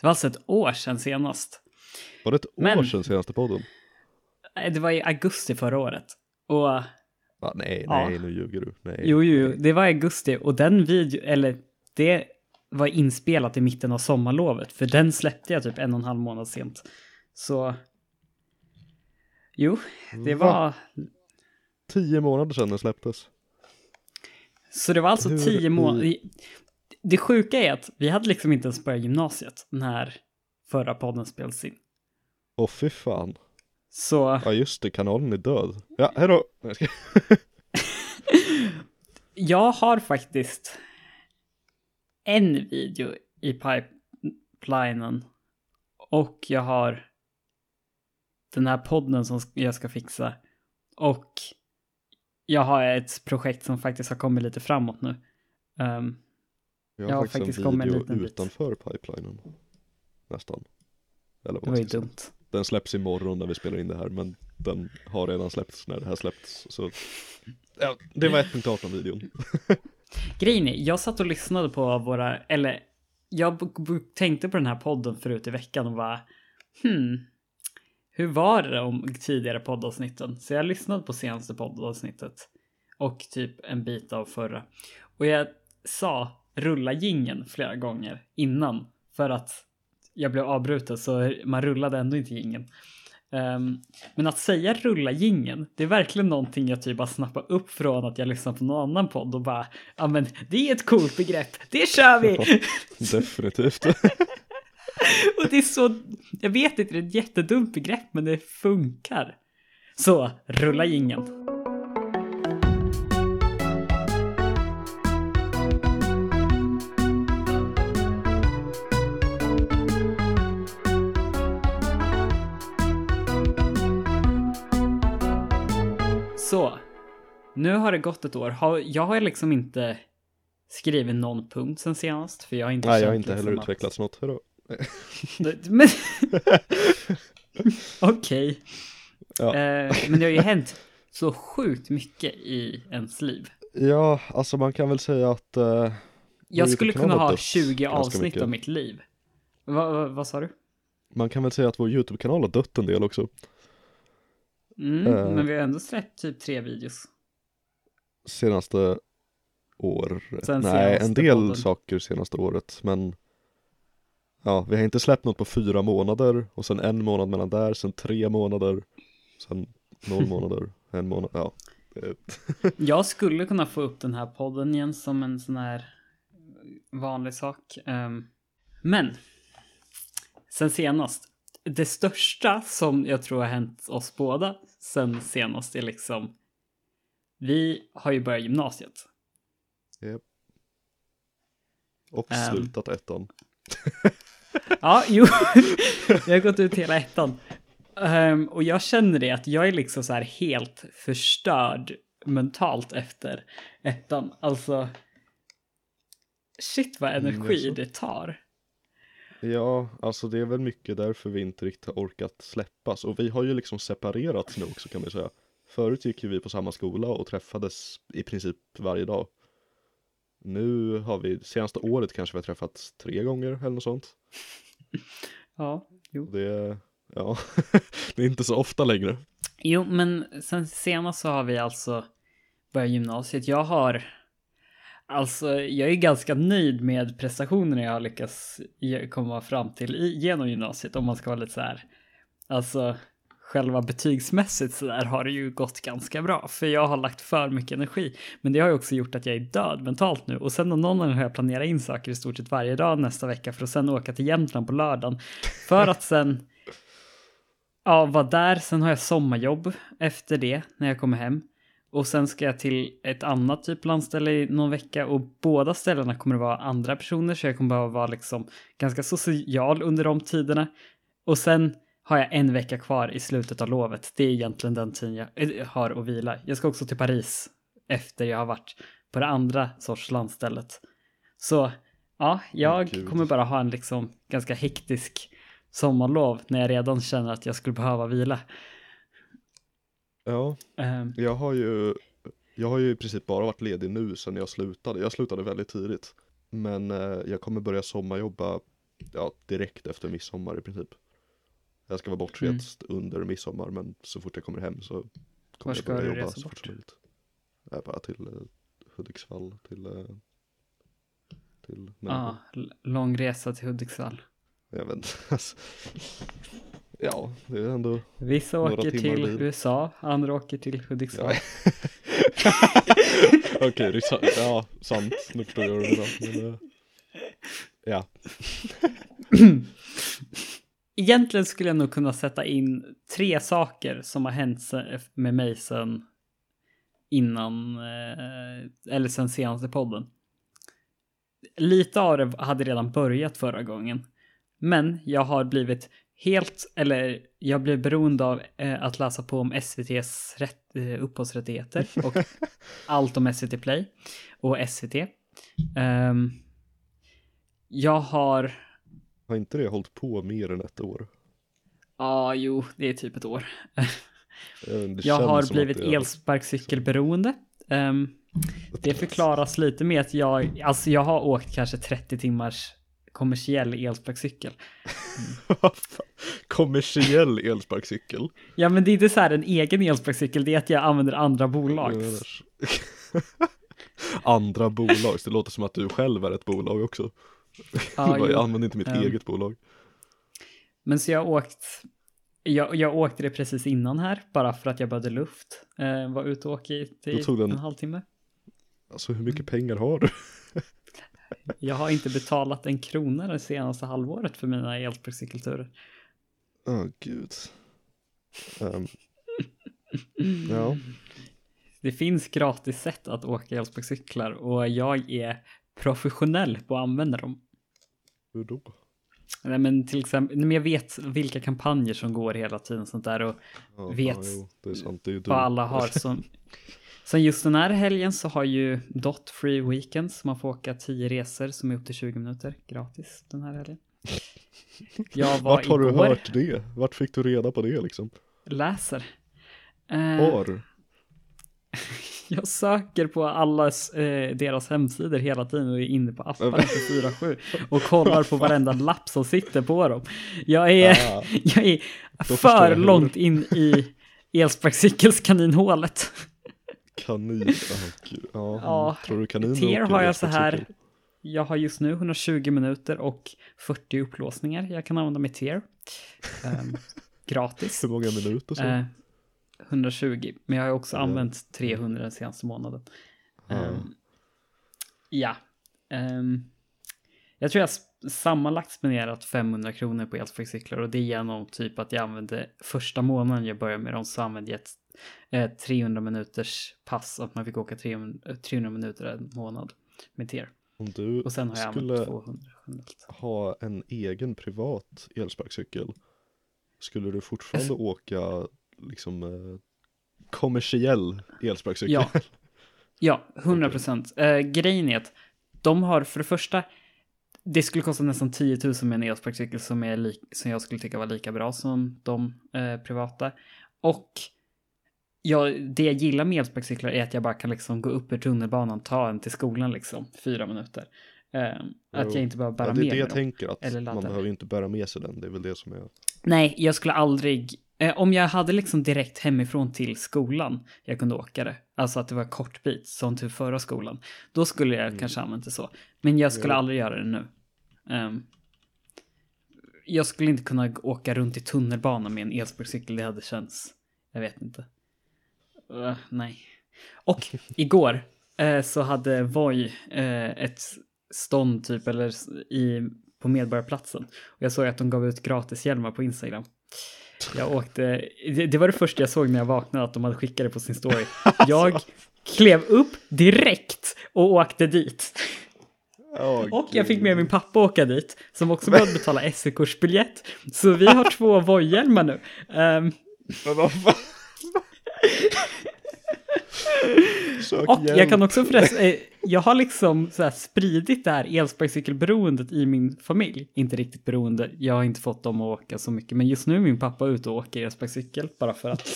Det var alltså ett år sedan senast. Var det ett Men- år sedan senaste podden? Nej, Det var i augusti förra året. Och Ah, nej, Ja. nej, nu ljuger du. Nej. jo, jo, jo, det var i augusti och den video, eller det var inspelat i mitten av sommarlovet, för den släppte jag typ en och en halv månad sent. Så. Jo, det Va? var. Tio månader sedan den släpptes. Så det var alltså Hur tio månader. Det sjuka är att vi hade liksom inte ens börjat gymnasiet när förra podden spelades in. Åh fy fan. Så Ja just det, kanalen är död. Ja, hejdå. Jag ska... jag har faktiskt en video i pipelinen och jag har den här podden som jag ska fixa och jag har ett projekt som faktiskt har kommit lite framåt nu. Ehm, Jag Ja, har faktiskt faktiskt kom en en video liten bit. utanför pipelinen. Nästan. Eller vad det var ju dumt. Den släpps imorgon när vi spelar in det här, men den har redan släppts när det här släppts. Så ja, det var 1.18 videon. Grejen är, jag satt och lyssnade på våra, eller jag tänkte på den här podden förut i veckan och bara hmm, hur var det om tidigare poddavsnitten? Så jag lyssnade på senaste poddavsnittet och typ en bit av förra. Och jag sa rulla gingen flera gånger innan för att jag blev avbruten så man rullade ändå inte gingen. Ehm, men att säga rulla gingen, det är verkligen någonting jag typ bara snappar upp från att jag lyssnar på någon annan podd och bara, ja men det är ett coolt begrepp, det kör vi! Definitivt. och det är så, jag vet inte, det är ett jättedumt begrepp men det funkar. Så, rulla gingen. Så, nu har det gått ett år. Har- Jag har liksom inte skrivit någon punkt sen senast. För jag har inte Nej, jag har inte heller liksom att- utvecklats något. Hejdå. Men... Okej. Ja. Eh, men det har ju hänt så sjukt mycket i ens liv. Ja, alltså man kan väl säga att eh, Jag skulle kunna ha dött 20 ganska avsnitt mycket. av mitt liv. Va, va, vad sa du? man kan väl säga att vår YouTube-kanal har dött en del också. Mm, Eh. men vi har ändå släppt typ tre videos. Senaste år. Sen Nej, en del podden. saker senaste året, men ja, vi har inte släppt något på fyra månader och sen en månad mellan där, sen tre månader, sen noll månader, en månad, ja. Jag skulle kunna få upp den här podden igen som en sån här vanlig sak. Ehm, men sen senast, det största som jag tror har hänt oss båda sen senast är liksom vi har ju börjat gymnasiet. Och Ehm. slutat ettan. Ja, jo, jag har gått ut hela ettan. Ehm, och jag känner det att jag är liksom så här helt förstörd mentalt efter ettan. Alltså, shit vad Mm, energi jaså. det tar. Ja, alltså det är väl mycket därför vi inte riktigt har orkat släppas och vi har ju liksom separerats nu också kan man säga. Förut gick ju vi på samma skola och träffades i princip varje dag. Nu har vi, senaste året kanske vi har träffats tre gånger eller något sånt. Ja, jo. Det, ja, det är inte så ofta längre. Jo, men sen senast så har vi alltså börjat gymnasiet. Jag har, alltså jag är ganska nöjd med prestationerna jag har lyckats komma fram till i, genom gymnasiet om man ska vara lite så här. Alltså själva betygsmässigt så där har det ju gått ganska bra för jag har lagt för mycket energi. Men det har ju också gjort att jag är död mentalt nu och sen av någon anledning har jag planerat in saker i stort sett varje dag nästa vecka för att sen åka till Jämtland på lördagen för att sen Ja, vara där. Sen har jag sommarjobb efter det när jag kommer hem. Och sen ska jag till ett annat typ landställe i någon vecka och båda ställena kommer det vara andra personer så jag kommer behöva vara liksom ganska social under de tiderna. Och sen har jag en vecka kvar i slutet av lovet. Det är egentligen den tiden jag eh, har att vila. Jag ska också till Paris efter jag har varit på det andra sorts landstället. Så ja, jag Gud. kommer bara ha en liksom ganska hektisk sommarlov när jag redan känner att jag skulle behöva vila. Ja, Ehm, jag har ju, jag har ju i princip bara varit ledig nu sedan jag slutade. Jag slutade väldigt tidigt. Men eh, jag kommer börja sommarjobba ja, direkt efter midsommar i princip. Jag ska vara bortrest under midsommar men så fort jag kommer hem så kommer Var jag ska börja du jobba resa så fort bort? som möjligt. Jag är bara till eh, Hudiksvall, till, eh, till Ja, l- lång resa till Hudiksvall. Jag vet inte. alltså. Ja, det är ändå Vissa åker till bil. USA, andra åker till Hudiksvall. Okej, det är sa- ja, sant. Nu förstår jag du menar. Men, eh, ja, Egentligen skulle jag nog kunna sätta in tre saker som har hänt med mig sen innan, eh, eller sen senaste podden. Lite av det hade redan börjat förra gången. Men jag har blivit helt, eller jag blev beroende av eh, att läsa på om SVTs rätt, eh, upphovsrättigheter och allt om SVT Play och SVT. Ehm, jag har har inte det hållit på mer än ett år? Ja, jo, det är typ ett år. Jag, har blivit är- elsparkcykelberoende. Ehm, det förklaras lite med att jag, alltså jag har åkt kanske 30 timmars kommersiell elsparkcykel. Kommersiell elsparkcykel. Ja, men det är inte så här en egen elsparkcykel, det är att jag använder andra bolags. Andra bolag, så det låter som att du själv är ett bolag också. Ja, jag använder inte mitt Ehm. eget bolag. Men så jag har åkt, jag, jag åkte det precis innan här, bara för att jag behövde luft. Uh, var ute och åkte i den- en halvtimme. Alltså hur mycket pengar har du? Jag har inte betalat en krona det senaste halvåret för mina elsparkcykelturer. Åh gud. Ehm, ja, Det finns gratis sätt att åka elsparkcyklar och jag är professionell på att använda dem. hur då? Nej, men till exempel, men jag vet vilka kampanjer som går hela tiden sånt där och Ja, Vet ja, jo, vad alla har som... Sen just den här helgen så har ju Dot Free Weekend så man får åka 10 resor som är upp till 20 minuter gratis den här helgen. Jag var Vart har du igår, hört det? Vart fick du reda på det liksom? läser. Eh, Har? Jag söker på allas, eh, deras hemsidor hela tiden och är inne på apparna för 4-7 och kollar på varenda lapp som sitter på dem. Jag är, Ah, jag är jag för hur. långt in i elsparkcykelskaninhålet. Kanin. Ja, Ja, mm. tror du kaniner Tier åker har jag så här, jag har just nu 120 minuter och 40 upplåsningar jag kan använda med Tier. Ehm, gratis. Hur många minuter så? Eh, 120, men jag har också Ja. använt 300 den senaste månaden. Ja. Ehm, ja. Ehm, jag tror jag sammanlagt spenderat 500 kronor på elsparkcyklar och det är genom typ att jag använde första månaden jag började med dem så använde jag ett eh, 300 minuters pass att man fick åka 300, eh, 300 minuter en månad med TIR. Om du Och sen har jag skulle använt 200 generellt. ha en egen privat elsparkcykel, skulle du fortfarande Alltså- åka liksom eh, kommersiell elsparkcykel? Ja. Ja, 100 procent. Eh, grejen är att de har för det första, det skulle kosta nästan 10 000 med en elsparkcykel som, är som jag skulle tycka var lika bra som de eh, privata. Och ja, det jag gillar med elsparkcyklar är att jag bara kan liksom gå upp ur tunnelbanan, ta en till skolan liksom, fyra minuter. Eh, att jag inte behöver bära Ja, det är med det mig jag dem. tänker, att man behöver inte bära med sig den, det är väl det som är Nej, jag skulle aldrig... Eh, om jag hade liksom direkt hemifrån till skolan jag kunde åka det, alltså att det var kort bit, som till förra skolan, då skulle jag Mm. kanske använt det så. Men jag skulle Ja. aldrig göra det nu. Ehm, jag skulle inte kunna åka runt i tunnelbanan med en elsparkcykel, det hade känts... Jag vet inte. Uh, nej. Och igår eh, så hade Voi eh, ett stånd typ, eller i, på Medborgarplatsen. Och jag såg att de gav ut gratishjälmar på Instagram. Jag åkte, det, det var det första jag såg när jag vaknade, att de hade skickat det på sin story. Jag klev upp direkt och åkte dit. Och jag fick med min pappa åka dit, som också behövde betala SE-kursbiljett. Så vi har två Voi-hjälmar nu. Ehm, Och hjälp. jag kan också förresten, eh, jag har liksom så spridit det här elsparkcykelberoendet i min familj. Inte riktigt beroende, jag har inte fått dem att åka så mycket, men just nu är min pappa ute och åker elsparkcykel bara för att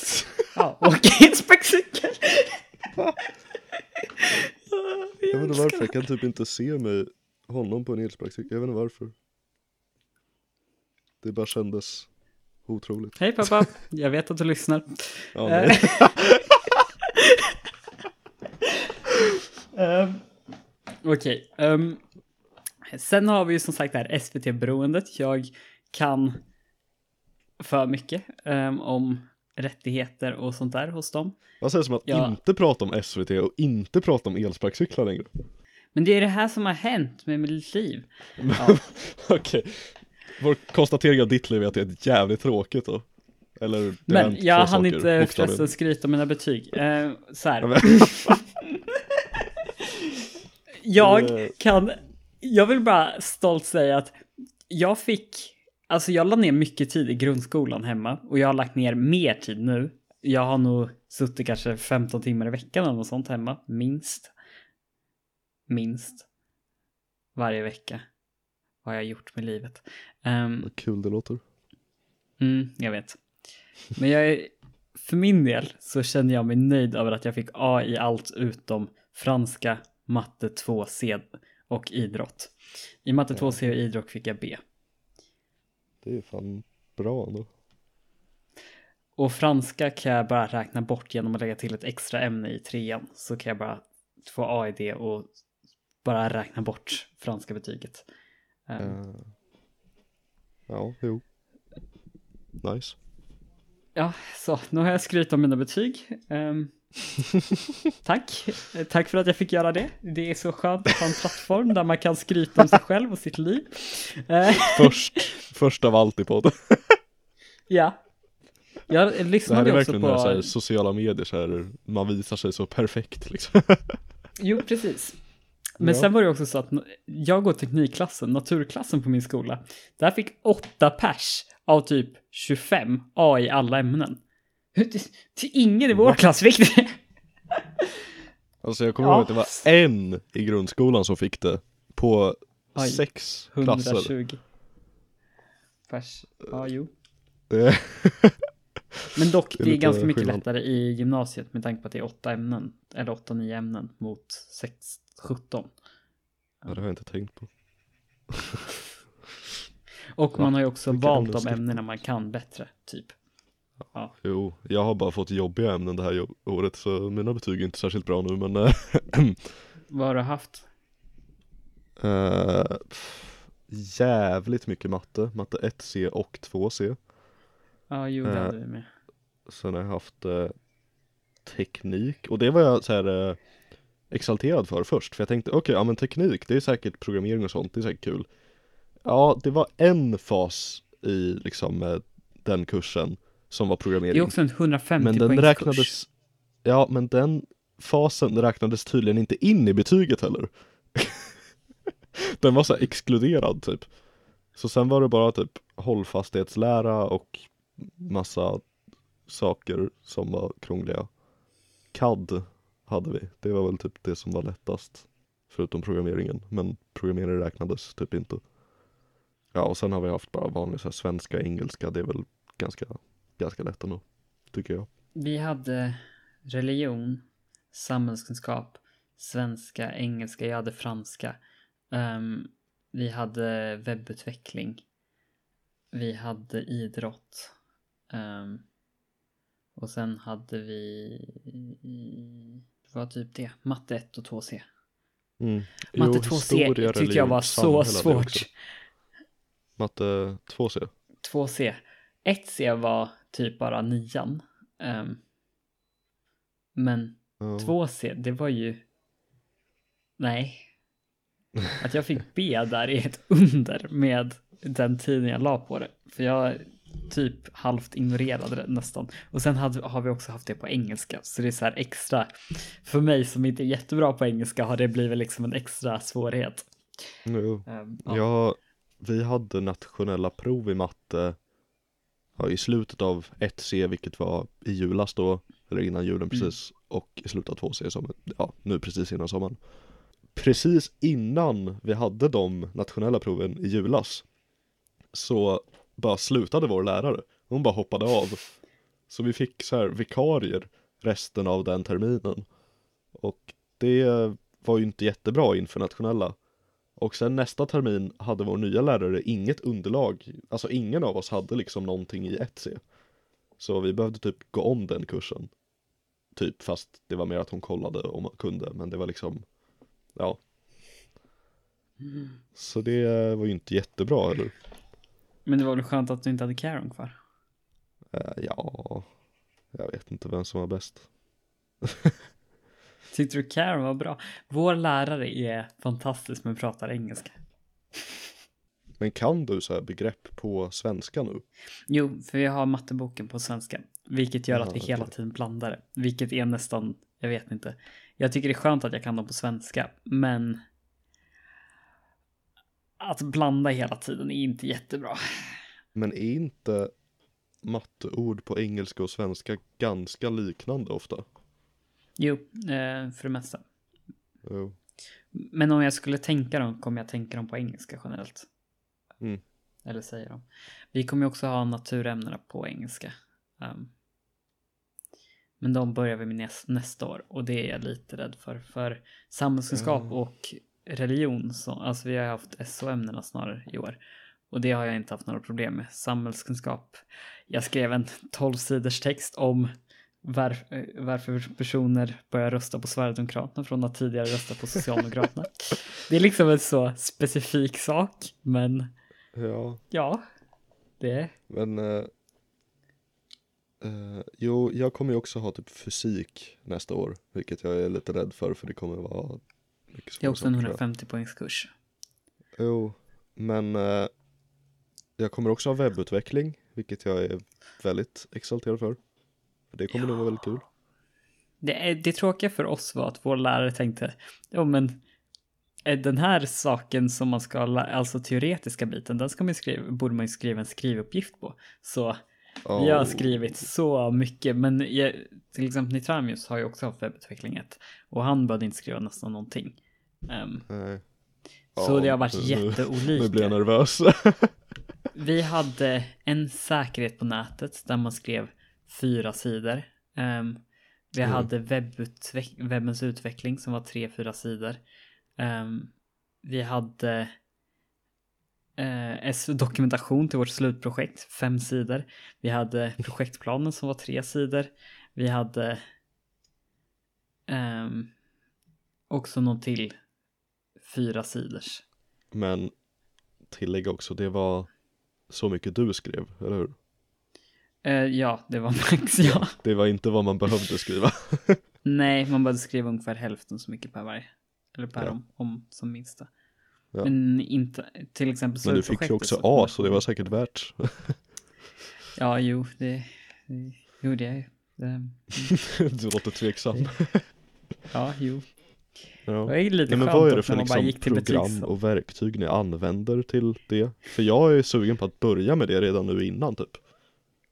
ja, åka elsparkcykel. Jag vet inte varför, jag kan typ inte se mig, honom på en elsparkcykel, jag vet inte varför. Det bara kändes otroligt. Hej pappa, jag vet att du lyssnar. Ja, Eh, nej. Ehm, Okej. ehm, sen har vi ju som sagt det här SVT-beroendet. Jag kan för mycket ehm, om rättigheter och sånt där hos dem. Vad sägs om att Ja. inte prata om SVT och inte prata om elsparkcyklar längre? Men det är det här som har hänt med mitt liv. Okej. Vår konstatering av ditt liv är att det är jävligt tråkigt då. Eller det Men jag hann inte förresten skryta om mina betyg. Eh, så här. Jag Eh. kan, jag vill bara stolt säga att jag fick, alltså jag la ner mycket tid i grundskolan hemma och jag har lagt ner mer tid nu. Jag har nog suttit kanske 15 timmar i veckan eller något sånt hemma, minst. Minst. Varje vecka. Vad har jag gjort med livet. Ehm, Vad kul det låter. Mm, jag vet. Men jag är, för min del så känner jag mig nöjd över att jag fick A i allt utom franska, matte 2C och idrott. I matte 2C och idrott fick jag B. Det är fan bra ändå. Och franska kan jag bara räkna bort genom att lägga till ett extra ämne i trean. Så kan jag bara få A i det och bara räkna bort franska betyget. Ehm, Eh, ja, jo. Nice. Ja, så nu har jag skrytit om mina betyg. Ehm, tack. Tack för att jag fick göra det. Det är så skönt att ha en plattform där man kan skryta om sig själv och sitt liv. Eh, Först, först av allt i podden. ja. Jag Det här lyssnade är också när så här, på... sociala medier så här, man visar sig så perfekt liksom. Jo, precis. Men Ja. sen var det också så att jag går teknikklassen, naturklassen på min skola. Där fick åtta pers av typ 25 A i alla ämnen. Det- Till ingen i vår klass fick det. Alltså jag kommer Ja. ihåg att det var en i grundskolan som fick det på Oj, sex klasser. 120 pers. Ja, jo. Det- Men dock, Det det är är, lite ganska mycket skillnad. lättare i gymnasiet med tanke på att det är åtta ämnen, eller åtta, nio ämnen mot sex, 17. Ja, det har jag inte tänkt på. Och man har ju också Vilka valt de ämnena man kan bättre, typ. Jo, jag har bara fått jobbiga ämnen det här året så mina betyg är inte särskilt bra nu men eh, Vad har du haft? eh, pff, Jävligt mycket matte, matte 1C och 2C Ja, jo, det Eh, hade vi med. Sen har jag haft eh, teknik och det var jag så här exalterad för först. För jag tänkte okej, ja men teknik det är säkert programmering och sånt, det är säkert kul. Ja, det var en fas i liksom eh, den kursen som var Det programmering är också en 150 Men den räknades kurs. Ja, men den fasen räknades tydligen inte in i betyget heller. Den var så här exkluderad typ. Så sen var det bara typ hållfasthetslära och massa saker som var krångliga. CAD hade vi, det var väl typ det som var lättast Förutom programmeringen, men programmering räknades typ inte Ja, och sen har vi haft bara vanlig så här, svenska, engelska, det är väl ganska, ganska lätt ändå, tycker jag Vi hade religion, samhällskunskap, svenska, engelska, jag hade franska. Um, vi hade webbutveckling. Vi hade idrott. Um, och sen hade vi... Det var typ det. Matte 1 och 2C. Mm. Matte Jo, 2C historia, tyckte jag var så svårt. Matte 2C. 2C. 1C var typ bara nian. Ehm, men Ja. 2C, det var ju... Nej. Att jag fick B där är ett under med den tiden jag la på det. För jag typ halvt ignorerade nästan. Och sen hade, har vi också haft det på engelska. Så det är så här extra. För mig som inte är jättebra på engelska har det blivit liksom en extra svårighet. Jo. Ehm, Ja. vi hade nationella prov i matte ja, i slutet av 1C, vilket var i julas då, eller innan julen Mm. precis, och i slutet av 2C, som, ja, nu precis innan sommaren. Precis innan vi hade de nationella proven i julas så bara slutade vår lärare. Hon bara hoppade av. Så vi fick så här vikarier resten av den terminen. Och det var ju inte jättebra inför nationella. Och sen nästa termin hade vår nya lärare inget underlag, alltså ingen av oss hade liksom någonting i 1C. Så vi behövde typ gå om den kursen. Typ, fast det var mer att hon kollade om man kunde, men det var liksom, ja. Så det var ju inte jättebra, eller? Men det var väl skönt att du inte hade Karen kvar? Eh, ja, jag vet inte vem som var bäst. Tyckte du Karen var bra? Vår lärare är fantastisk men pratar engelska. Men kan du så här begrepp på svenska nu? Jo, för vi har matteboken på svenska. Vilket gör att Jaha, vi hela tiden blandar det. Vilket är nästan, jag vet inte. Jag tycker det är skönt att jag kan dem på svenska, men att blanda hela tiden är inte jättebra. Men är inte matteord på engelska och svenska ganska liknande ofta? Jo, eh, för det mesta. Jo. Men om jag skulle tänka dem kommer jag tänka dem på engelska generellt. Mm. Eller säger de. Vi kommer ju också ha naturämnena på engelska. Ehm, men de börjar vi med näs- nästa år och det är jag lite rädd för. För samhällskunskap Ja. och religion, så, alltså vi har haft SO-ämnena snarare i år. Och det har jag inte haft några problem med. Samhällskunskap. Jag skrev en 12 sidors text om var, eh, varför personer börjar rösta på Sverigedemokraterna från att tidigare rösta på Socialdemokraterna. det är liksom en så specifik sak, men Ja, ja, det men eh, eh, jo, jag kommer ju också ha typ fysik nästa år, vilket jag är lite rädd för, för det kommer vara det är också en saker där. 150 poängskurs. Jo, men eh, jag kommer också ha webbutveckling, vilket jag är väldigt exalterad för. Det kommer nog vara väldigt kul. Det, är, det tråkiga för oss var att vår lärare tänkte, ja men den här saken som man ska, alltså teoretiska biten, den ska man skriva, borde man ju skriva en skrivuppgift på. Så vi har Oh, skrivit så mycket, men jag, till exempel Nitramius har ju också haft webbutveckling 1 och han behövde inte skriva nästan någonting. Ehm, Nej. så det har varit nu- jätteolika. Nu blir jag nervös. Vi hade en säkerhet på nätet där man skrev fyra sidor. Ehm, vi Mm. hade webbutveck- webbens utveckling som var tre, fyra sidor. Ehm, vi hade eh, dokumentation till vårt slutprojekt, fem sidor. Vi hade projektplanen som var tre sidor. Vi hade ehm, också någon till fyra sidors. Men tillägga också, det var så mycket du skrev, eller hur? Eh, ja, det var max ja. Det var inte vad man behövde skriva. Nej, man behövde skriva ungefär hälften så mycket per varje. Eller per Ja. om, om som minsta. Ja. Men inte, till exempel Men du fick ju också så- A, så det var säkert värt. Ja, jo, det, det gjorde jag ju. Du låter tveksam. ja, jo. Ja. var ju lite Nej, men vad är det för liksom program och verktyg ni använder till det? För jag är sugen på att börja med det redan nu innan typ.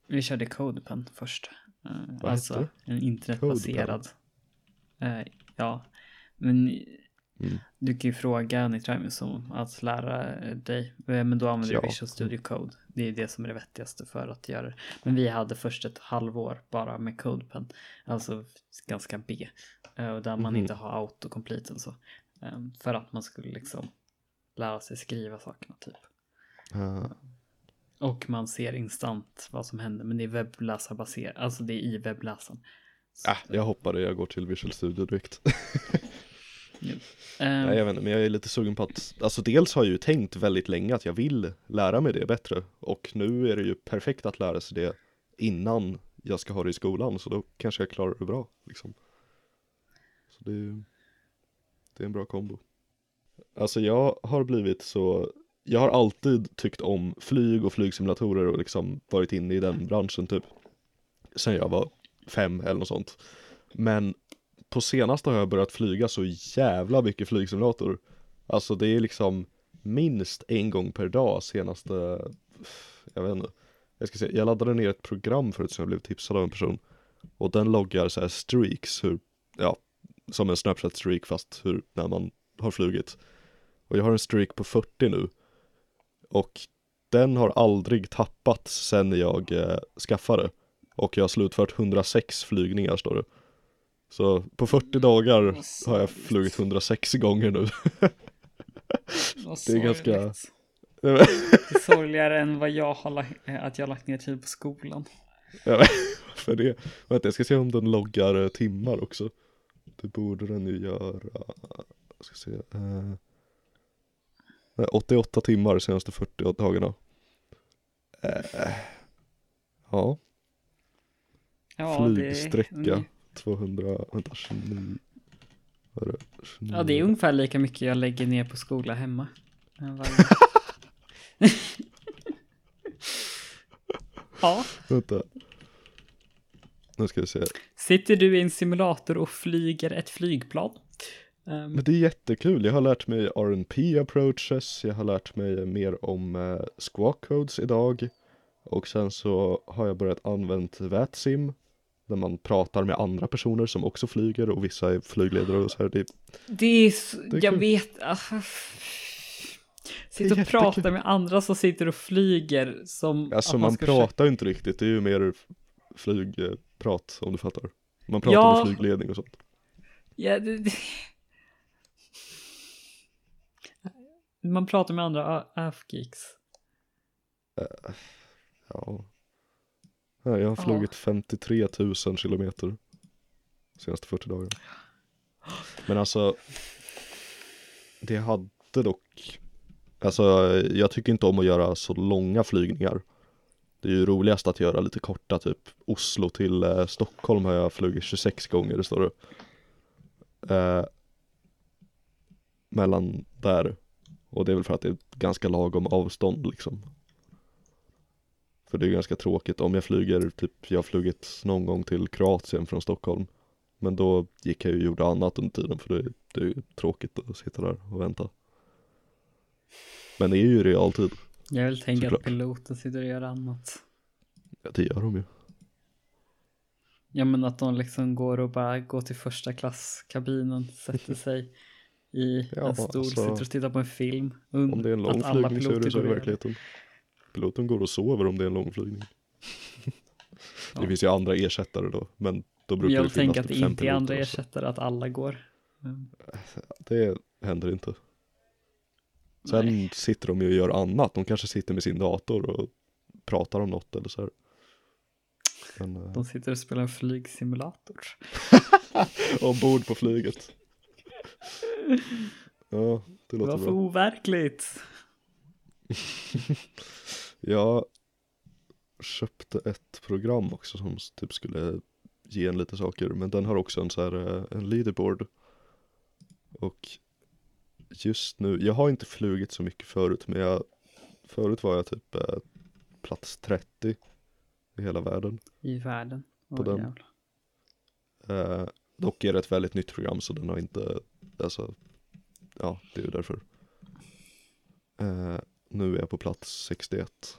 Vi körde CodePen först. Eh, Vad alltså hette en internetbaserad. Eh, ja, men Mm. du kan ju fråga Nitramius om att lära dig. Eh, Men då använder Ja. du Visual Studio Code. Det är det som är det vettigaste för att göra det. Men vi hade först ett halvår bara med CodePen. Alltså ganska B. eh, där man Mhm. inte har autocomplete och så. Eh, För att man skulle liksom lära sig skriva sakerna typ. Uh, Och man ser instant vad som händer. Men det är webbläsarbaserat. Alltså det är i webbläsaren. Så, äh, jag hoppade, jag går till Visual Studio direkt. Nej, jag vet inte, men jag är lite sugen på att, alltså dels har jag ju tänkt väldigt länge att jag vill lära mig det bättre. Och nu är det ju perfekt att lära sig det innan jag ska ha det i skolan, så då kanske jag klarar det bra liksom. Så det, det är en bra kombo. Alltså jag har blivit så, jag har alltid tyckt om flyg och flygsimulatorer och liksom varit inne i den branschen typ. Sen jag var fem eller något sånt. Men på senaste har jag börjat flyga så jävla mycket flygsimulator. Alltså det är liksom minst en gång per dag senaste, jag vet inte. Jag ska se, jag laddade ner ett program förut som jag blev tipsad av en person. Och den loggar så här streaks, hur, ja, som en Snapchat streak fast hur, när man har flugit. Och jag har en streak på 40 nu. Och den har aldrig tappat sen jag eh, skaffade. Och jag har slutfört 106 flygningar står det. Så på 40 dagar har jag flugit 106 gånger nu. Det är ganska-. Det är sorgligare än vad jag har att jag har lagt ner tid på skolan. Ja, För det, vänta jag ska se om den loggar eh, timmar också. Det borde den ju göra. Jag ska se. Eh, nej, 88 timmar de senaste 40 dagarna. Eh, ja, Ja, det är- flygsträcka Mm. 200, vänta 29. Vad är det? 29. Ja, det är ungefär lika mycket jag lägger ner på skola hemma. ja, Vänta. Nu ska vi se. sitter du i en simulator och flyger ett flygplan? Ehm, Men det är jättekul. Jag har lärt mig RNP approaches. Jag har lärt mig mer om eh, squawk codes idag. Och sen så har jag börjat använda VATSIM. Där man pratar med andra personer som också flyger och vissa är flygledare och så här. Det, det är, Det är jag kul. vet. ah, Sitter och pratar med andra som sitter och flyger som alltså man ska pratar ju inte riktigt. Det är ju mer flygprat om du fattar. Man pratar Ja. med flygledning och sånt. Ja, det, det... Man pratar med andra AF-geeks. Ja. Ja, jag har flugit 53 000 kilometer senaste 40 dagarna. Men alltså, det hade dock, alltså jag tycker inte om att göra så långa flygningar. Det är ju roligast att göra lite korta, typ Oslo till eh, Stockholm har jag flugit 26 gånger, det står det. Eh, mellan där. Och det är väl för att det är ganska lagom avstånd liksom. För det är ganska tråkigt om jag flyger, typ jag har flugit någon gång till Kroatien från Stockholm. Men då gick jag ju och gjorde annat under tiden för det, det är ju tråkigt att sitta där och vänta. Men det är ju realtid, Jag vill tänka Såklart. att piloten sitter och gör annat. ja, det gör de ju. Ja men att de liksom går och bara går till första klasskabinen, sätter sig i Ja, en stol, alltså, sitter och tittar på en film. Om det är en lång flygning så är det så i verkligheten. Piloten går och sover om det är en lång flygning. Ja. Det finns ju andra ersättare då, men då brukar Jag det vill tänka finnas att det typ fem inte är andra ersättare, att alla går. Mm. Det händer inte. Sen Nej. sitter de ju och gör annat. De kanske sitter med sin dator och pratar om något eller så här. Men, eh, De sitter och spelar en flygsimulator. ombord på flyget. Ja, det låter Varför bra. overkligt? Jag köpte ett program också som typ skulle ge en lite saker. Men den har också en så här, eh, en leaderboard. Och just nu, jag har inte flugit så mycket förut men jag, förut var jag typ eh, plats 30 i hela världen. I världen. På Oj, den. Eh, dock är det ett väldigt nytt program så den har inte, alltså, ja det är ju därför. Eh, nu är jag på plats 61.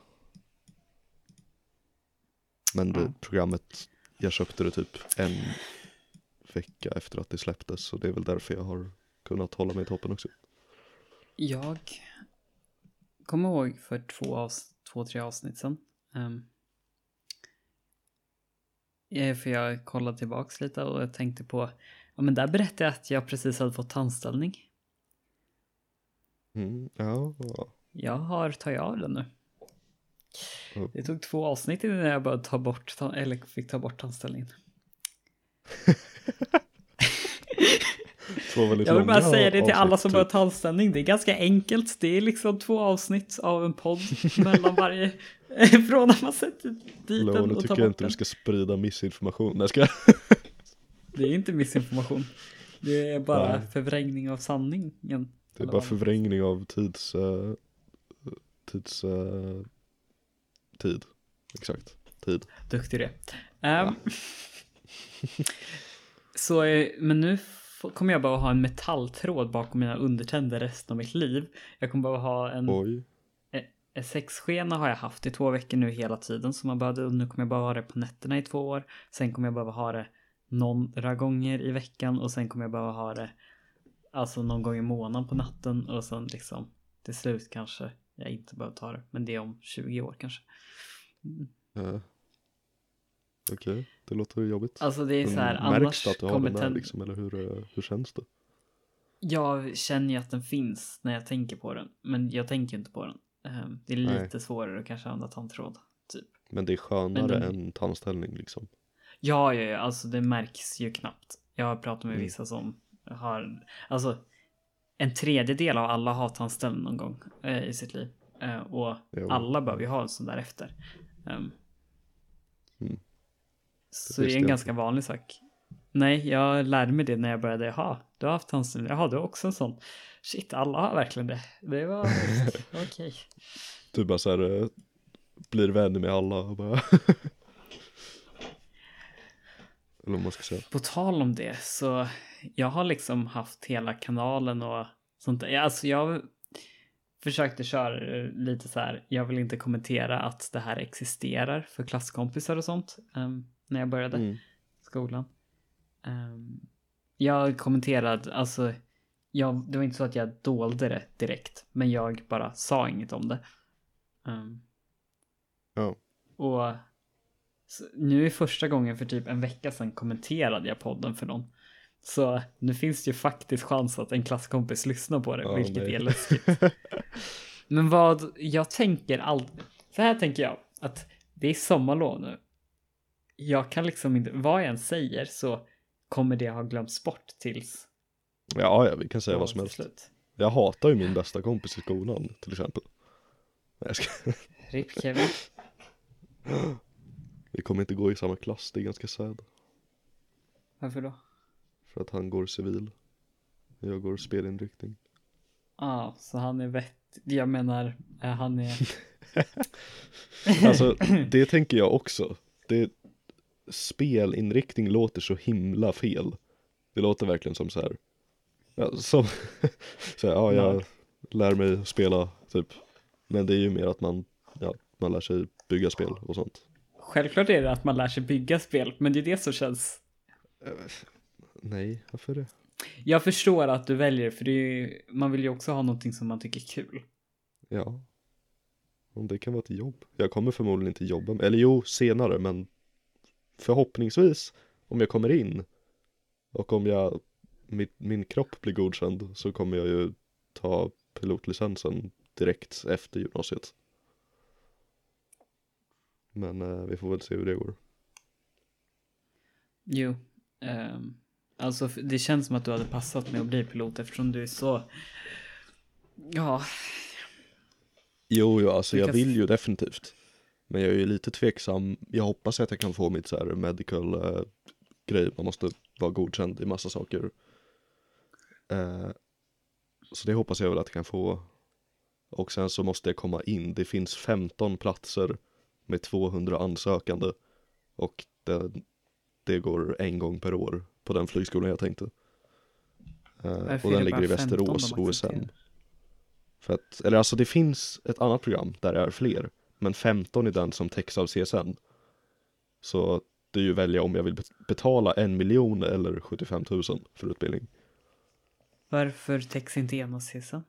Men det, Ja. programmet, jag köpte det typ en vecka efter att det släpptes så det är väl därför jag har kunnat hålla mig i toppen också. Jag kommer ihåg för två, avs- två tre avsnitt sedan. Um, för jag kollade tillbaks lite och jag tänkte på, ja men där berättade jag att jag precis hade fått tandställning. Mm, ja. Jag har tagit av den nu. Ja. Det tog två avsnitt innan jag började ta bort, eller fick ta bort tandställningen. Jag vill bara säga det till alla som typ. börjar tandställning. Det är ganska enkelt. Det är liksom två avsnitt av en podd mellan varje. Från att man sätter dit Lå, den nu och tar tycker jag bort inte den. du ska sprida missinformation. Nej, ska? Det är inte missinformation. Det är bara Nej. förvrängning av sanningen. Det är bara förvrängning av tids... eh, tids... eh, tid. Exakt. Tid. Duktig det. Ehm, så, eh, men nu kommer jag bara ha en metalltråd bakom mina undertänder resten av mitt liv. Jag kommer bara ha en, Oj. en sexskena har jag haft i två veckor nu hela tiden. Så man och nu kommer jag bara ha det på nätterna i två år. Sen kommer jag behöva ha det några gånger i veckan och sen kommer jag behöva ha det alltså någon gång i månaden på natten och sen liksom till slut kanske jag inte behöver ta det. Men det är om 20 år kanske. Mm. Uh, Okej, det låter jobbigt. Alltså det är så här, Men Märks annars det att du har den där tänd- liksom, eller hur, eh, hur känns det? Jag känner ju att den finns när jag tänker på den, men jag tänker inte på den. Ehm, Det är Nej. lite svårare att kanske använda tandtråd. Typ. Men det är skönare den- än tandställning liksom. Ja, ja, ja, alltså det märks ju knappt. Jag har pratat med Mm. vissa som har, alltså en tredjedel av alla har tandställning någon gång eh, i sitt liv. Eh, och Jo. alla behöver ju ha en sån där efter. Ehm. Mm. Så Det det är en ganska vanlig sak. Nej, jag lärde mig det när jag började. Jaha, du har haft tandställning. Jaha, du har också en sån. Shit, alla har verkligen det. Det var okej. Du bara så här, eh, blir vänner med alla och bara Eller vad man ska säga. På tal om det så jag har liksom haft hela kanalen och sånt. Alltså jag försökte köra lite så här. Jag vill inte kommentera att det här existerar för klasskompisar och sånt. ehm, när jag började Mm. skolan. Um, jag kommenterade, alltså. Jag, det var inte så att jag dolde det direkt, men jag bara sa inget om det. Ehm, Ja. och nu är första gången för typ en vecka sedan kommenterade jag podden för någon. Så nu finns det ju faktiskt chans att en klasskompis lyssnar på det, Ja, vilket nej. är läskigt. Men vad jag tänker aldrig, så här tänker jag, att det är sommarlov nu. Jag kan liksom inte, vad jag än säger så kommer det ha glömts bort tills Ja, ja, vi kan säga vad som helst. slut. Jag hatar ju min bästa kompis i skolan till exempel. Nej, jag ska... RIP Kevin. Vi kommer inte gå i samma klass, det är ganska sad. Varför då? För att han går civil. Jag går spelinriktning. Ja, ah, så han är vett. Jag menar, eh, han är... Alltså, det tänker jag också. Det, spelinriktning låter så himla fel. Det låter verkligen som så här. Ja, som, så här, ja, jag lär mig spela typ. Men det är ju mer att man, ja, man lär sig bygga spel och sånt. Självklart är det att man lär sig bygga spel, men det är det som känns... Nej, varför det? Jag förstår att du väljer, för det ju... man vill ju också ha någonting som man tycker är kul. Ja. Om det kan vara ett jobb. Jag kommer förmodligen inte jobba med, eller jo, senare, men förhoppningsvis om jag kommer in och om jag, min, min kropp blir godkänd så kommer jag ju ta pilotlicensen direkt efter gymnasiet. Men eh, vi får väl se hur det går. Jo. ehm, alltså, det känns som att du hade passat med att bli pilot eftersom du är så... Ja, Jo, jo, alltså jag vill ju definitivt. Men jag är ju lite tveksam. Jag hoppas att jag kan få mitt så här medical eh, grej. Man måste vara godkänd i massa saker. Eh, så det hoppas jag väl att jag kan få. Och sen så måste jag komma in. Det finns 15 platser med 200 ansökande. Och det, det går en gång per år på den flygskolan jag tänkte. Varför och den ligger i bara 15 de Västerås, OSM. accepterar? För att, eller alltså det finns ett annat program där det är fler, men 15 är den som täcks av CSN. Så det är ju välja om jag vill bet- betala en miljon eller 75 000 för utbildning. varför täcks inte enhetscesen?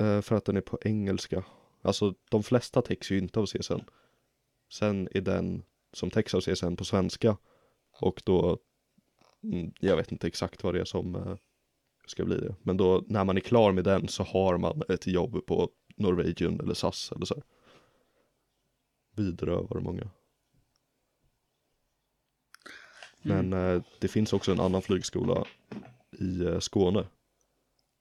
Eh, för att den är på engelska. Alltså de flesta täcks ju inte av CSN. Sen är den som täcks av CSN på svenska. Och då, jag vet inte exakt vad det är som eh, ska bli det. Men då när man är klar med den så har man ett jobb på Norwegian eller SAS eller så. här. Widerøe var det många. Men eh, det finns också en annan flygskola i eh, Skåne.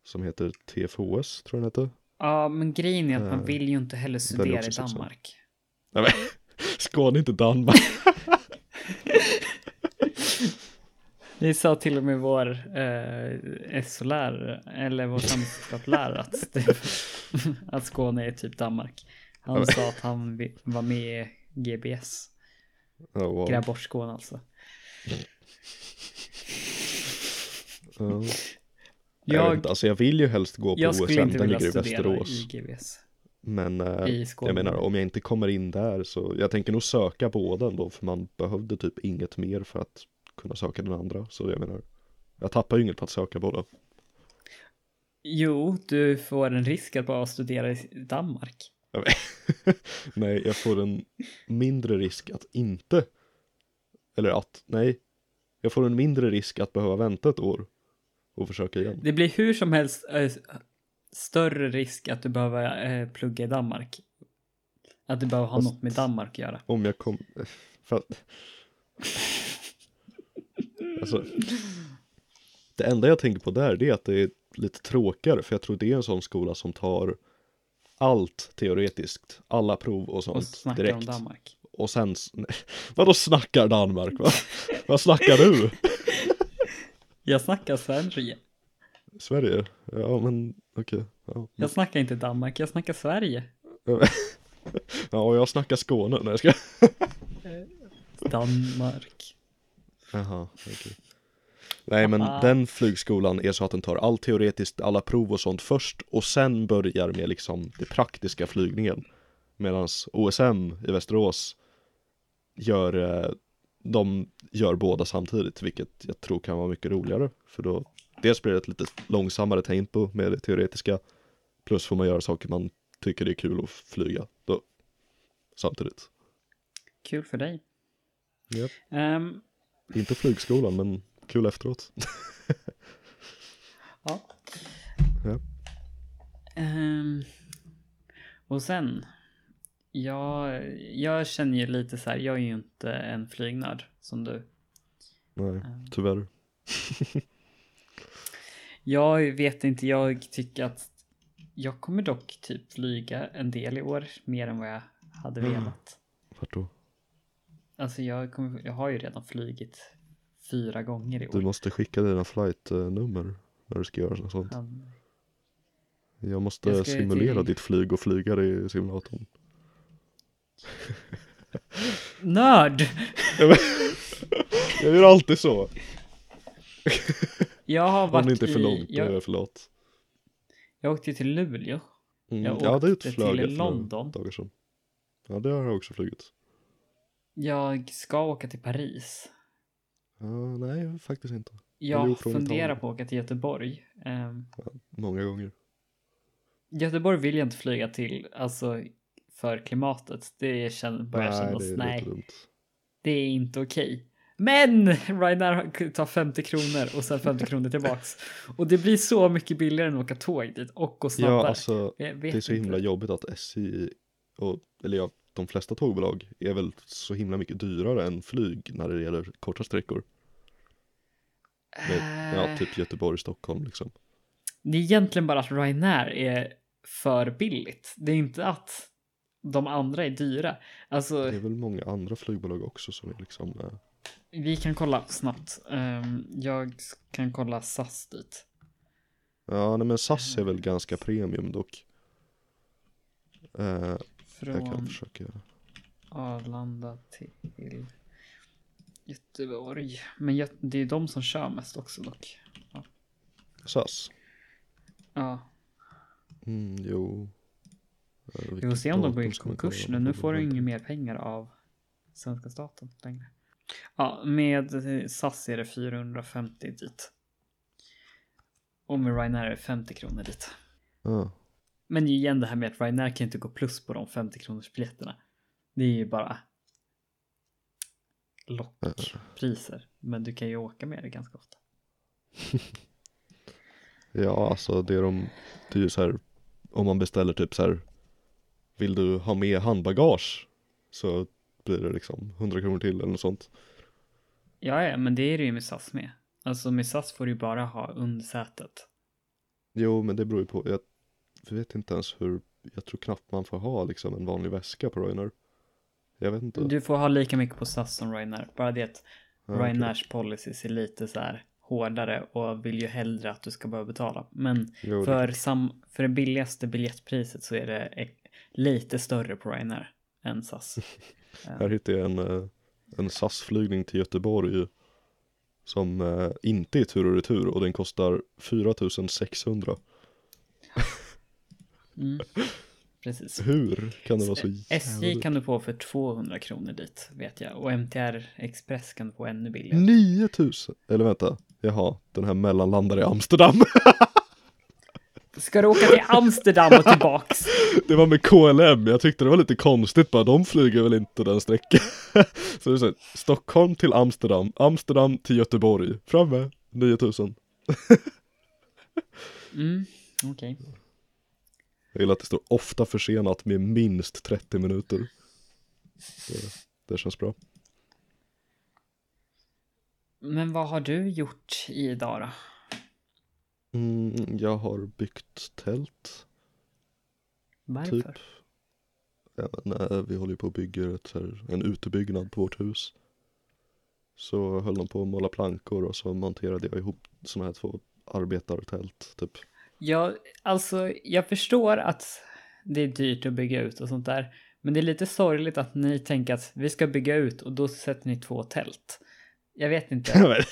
Som heter TFHS tror jag den heter. Ja, men grejen är att man vill ju inte heller studera i. Danmark. Nej men, Skåne är inte Danmark. Det sa till och med vår eh, SO-lärare, eller vår samhällskunskapslärare, att, det, att Skåne är typ Danmark. Han sa att han var med i GBS. Ja, wow. Gräv bort Skåne alltså. Ja. Jag, Jag, inte, alltså jag vill ju helst gå på jag OSM, den ligger i Västerås. i GBS. Men eh, I jag menar om jag inte kommer in där så jag tänker nog söka båda ändå för man behövde typ inget mer för att kunna söka den andra. Så jag menar, jag tappar ju inget på att söka båda. Jo, du får en risk att bara studera i Danmark. nej, jag får en mindre risk att inte, eller att, nej, jag får en mindre risk att behöva vänta ett år. och försöka igen. Det blir hur som helst eh, större risk att du behöver eh, plugga i Danmark. Att du behöver ha Fast- något med Danmark att göra. Om jag kom, för att, alltså, det enda jag tänker på där det är att det är lite tråkigare för jag tror det är en sån skola som tar allt teoretiskt, alla prov och Och sånt snacka direkt. om Danmark. Och sen, vadå snackar Danmark va? Vad snackar du? Jag snackar Sverige. Sverige? Ja men okej. Ja. Jag snackar inte Danmark, jag snackar Sverige. ja, och jag snackar Skåne. Nej, jag ska... Danmark. Jaha, okej. Nej men den flygskolan är så att den tar allt teoretiskt, alla prov och sånt först och sen börjar med liksom det praktiska flygningen. Medan OSM i Västerås gör, eh, de gör båda samtidigt vilket jag tror kan vara mycket roligare. För då dels blir det ett lite långsammare tempo med det teoretiska plus får man göra saker man tycker det är kul att flyga då samtidigt. Kul för dig. Japp. Ehm, Inte flygskolan men kul efteråt. ja. Ja. Ehm, och sen. Jag, jag känner ju lite så här, jag är ju inte en flygnörd som du. Nej, tyvärr. Jag vet inte, jag tycker att jag kommer dock typ flyga en del i år, mer än vad jag hade Mm. velat. Vart då? Alltså jag, kommer, jag har ju redan flygit fyra gånger i Du år. måste skicka dina flight-nummer när du ska göra något sånt. Han- Jag måste Jag simulera till- ditt flyg och flyga i simulatorn. Nörd! Jag gör alltid så. Jag har Om varit det inte är för i, långt, är jag, jag för lat. jag åkte till Luleå. Mm. Jag Ja, det åkte till London. dagar sedan. Ja, det har jag också flugit. Jag ska åka till Paris. Ja, nej, faktiskt inte. Jag funderar på att åka till Göteborg. Ehm, Många gånger. Göteborg vill jag inte flyga till, alltså för klimatet. Det känner, börjar nej, kännas, det nej, dumt. det är inte okej. Men Ryanair tar 50 kronor och sen 50 kronor tillbaks. Och det blir så mycket billigare än att åka tåg dit och gå snabbare. Ja, alltså jag det är så inte. himla jobbigt att SJ och, eller ja, de flesta tågbolag är väl så himla mycket dyrare än flyg när det gäller korta sträckor. Med, ja, Eh, typ Göteborg, Stockholm liksom. Det är egentligen bara att Ryanair är för billigt. Det är inte att de andra är dyra. Alltså, Det är väl många andra flygbolag också som är liksom eh, vi kan kolla snabbt. Ehm, jag kan kolla SAS dit. Ja, nej men SAS är väl ganska premium dock. Eh, jag kan Från försöka. Arlanda till Göteborg. Men det är de som kör mest också dock. SAS? Ja, Mm, jo. Vi får se om de går i konkurs nu. Nu får du inga mer pengar av svenska staten längre. Ja, med eh, SAS är det 450 dit. Och med Ryanair är det 50 kronor dit. Ja, Men igen det här med att Ryanair kan inte gå plus på de 50 kronors biljetterna. Det är ju bara lockpriser. Men du kan ju åka med det ganska ofta. ja, alltså det är de, det är ju så här, om man beställer typ så här, vill du ha med handbagage? Så blir det liksom 100 kronor till eller något sånt. Ja, ja, men det är det ju med SAS med. Alltså med SAS får du ju bara ha undersätet. Jo, men det beror ju på, jag vet inte ens hur, jag tror knappt man får ha liksom en vanlig väska på Ryanair. Jag vet inte. Du får ha lika mycket på SAS som Ryanair. Bara det att Ja, okej. Ryanairs policies är lite så här hårdare och vill ju hellre att du ska behöva betala. Men Jo, för, sam, för det billigaste biljettpriset så är det lite större på Ryanair än SAS. Här hittade jag en, eh, en SAS-flygning till Göteborg som eh, inte är tur och retur och den kostar 4600. Mm. Precis. Hur kan det vara så jävla SJ kan du få för 200 kronor dit vet jag. Och MTR Express kan du få ännu billigare. 9000? Eller vänta, jaha, den här mellanlandar i Amsterdam. Ska du åka till Amsterdam och tillbaks? det var med KLM, jag tyckte det var lite konstigt bara, de flyger väl inte den sträckan. så det är så här, Stockholm till Amsterdam, Amsterdam till Göteborg, framme 9000. Mm, okej. Jag gillar att det står ofta försenat med minst 30 minuter. Det, det känns bra. Men vad har du gjort idag då? Mm, jag har byggt tält, Varför? typ. Ja, nej, vi håller ju på och bygger ett, här, en utebyggnad på vårt hus. Så höll de på att måla plankor och så monterade jag ihop sådana här två arbetartält, typ. Ja, alltså jag förstår att det är dyrt att bygga ut och sånt där. Men det är lite sorgligt att ni tänker att vi ska bygga ut och då sätter ni två tält. Jag vet inte.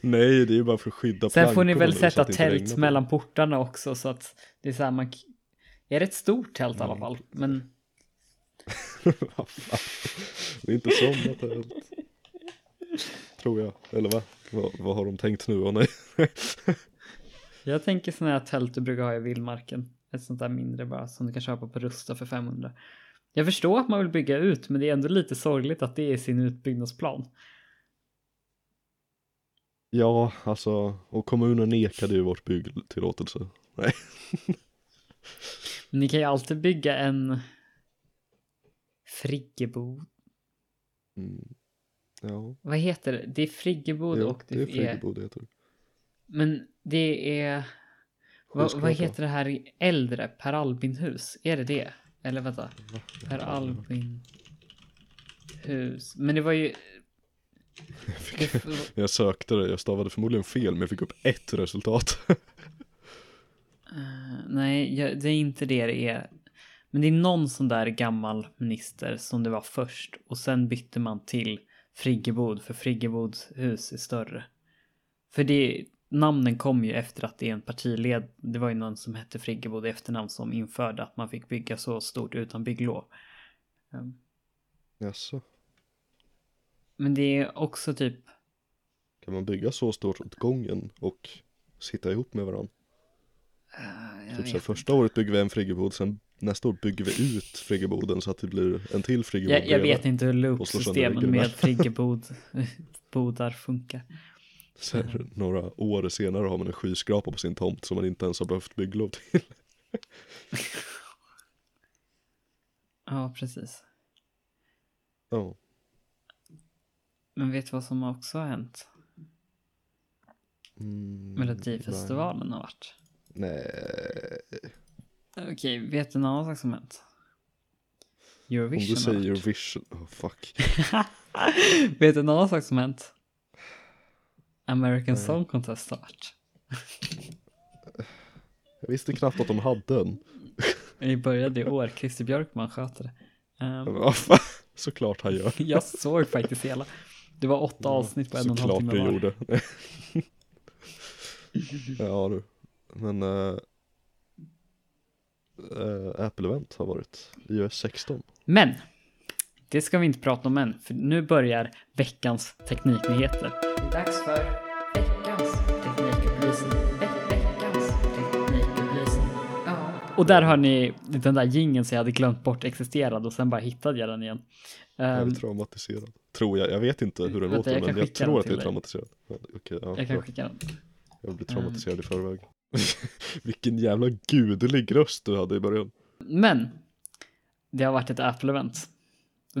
nej, det är ju bara för att skydda Sen får ni plankorna väl sätta tält mellan portarna också så att det är så här man... Är det ett stort tält i alla fall? Men? Det är inte sådana tält. Tror jag, eller va? Vad, vad har de tänkt nu? Åh nej. Jag tänker sådana här tält du brukar ha i vildmarken. Ett sånt där mindre bara som du kan köpa på Rusta för 500. Jag förstår att man vill bygga ut men det är ändå lite sorgligt att det är sin utbyggnadsplan. Ja, alltså, och kommunen nekade ju vårt byggtillåtelse. Nej. Men ni kan ju alltid bygga en friggebod. Mm. Ja, Vad heter det? Det är friggebod jo, och det, det är friggebod det heter. Men det är... Vad, vad heter det här äldre? Per Albin-hus? Är det det? Eller vänta. Va? Per Albin hus. Men det var ju... Jag, fick, jag sökte det, jag stavade förmodligen fel men jag fick upp ett resultat. Eh, nej, jag, det är inte det det är. Men det är någon sån där gammal minister som det var först och sen bytte man till Friggebod för Friggebods hus är större. För det, namnen kom ju efter att det är en partiled. Det var ju någon som hette Friggebod i efternamn som införde att man fick bygga så stort utan bygglov. Um, Jaså, Men det är också typ kan man bygga så stort åt gången och sitta ihop med varandra? eh, jag Typ så första året bygger vi en friggebod, sen nästa år bygger vi ut friggeboden så att det blir en till friggebod Jag, jag vet inte hur loopsystemen med friggebod bodar funkar. Så här, några år senare har man en skyskrapa på sin tomt som man inte ens har behövt bygglov till. Ja, precis. Ja, Men vet du vad som också har hänt? mm, Melodifestivalen har varit. Nej, Okej, vet du en annan sak som hänt? om Eurovision du säger har. Eurovision, oh, fuck. vet du en annan sak som hänt? American Nej. Song Contest varit. Jag visste knappt att de hade en. I början i år, Christer Björkman sköter det. Fan, Såklart han gör. jag såg faktiskt hela. Det var åtta avsnitt på en och en halv Såklart timme du var. gjorde. ja du. Men äh, äh, Apple Event har varit iOS 16. Men, det ska vi inte prata om än, för nu börjar veckans tekniknyheter. Det är dags för veckans teknikupplysning. Ve- veckans teknikupplysning. Ja. Och där har ni den där jingeln som jag hade glömt bort existerade och sen bara hittade jag den igen. Jag är Ehm, traumatiserad. Tror jag. Jag vet inte hur den jag låter men jag tror att jag är traumatiserad. Okej, ja, jag kan bra. skicka den. jag blir traumatiserad i förväg. Vilken jävla gudelig röst du hade i början. Men, det har varit ett Apple-event.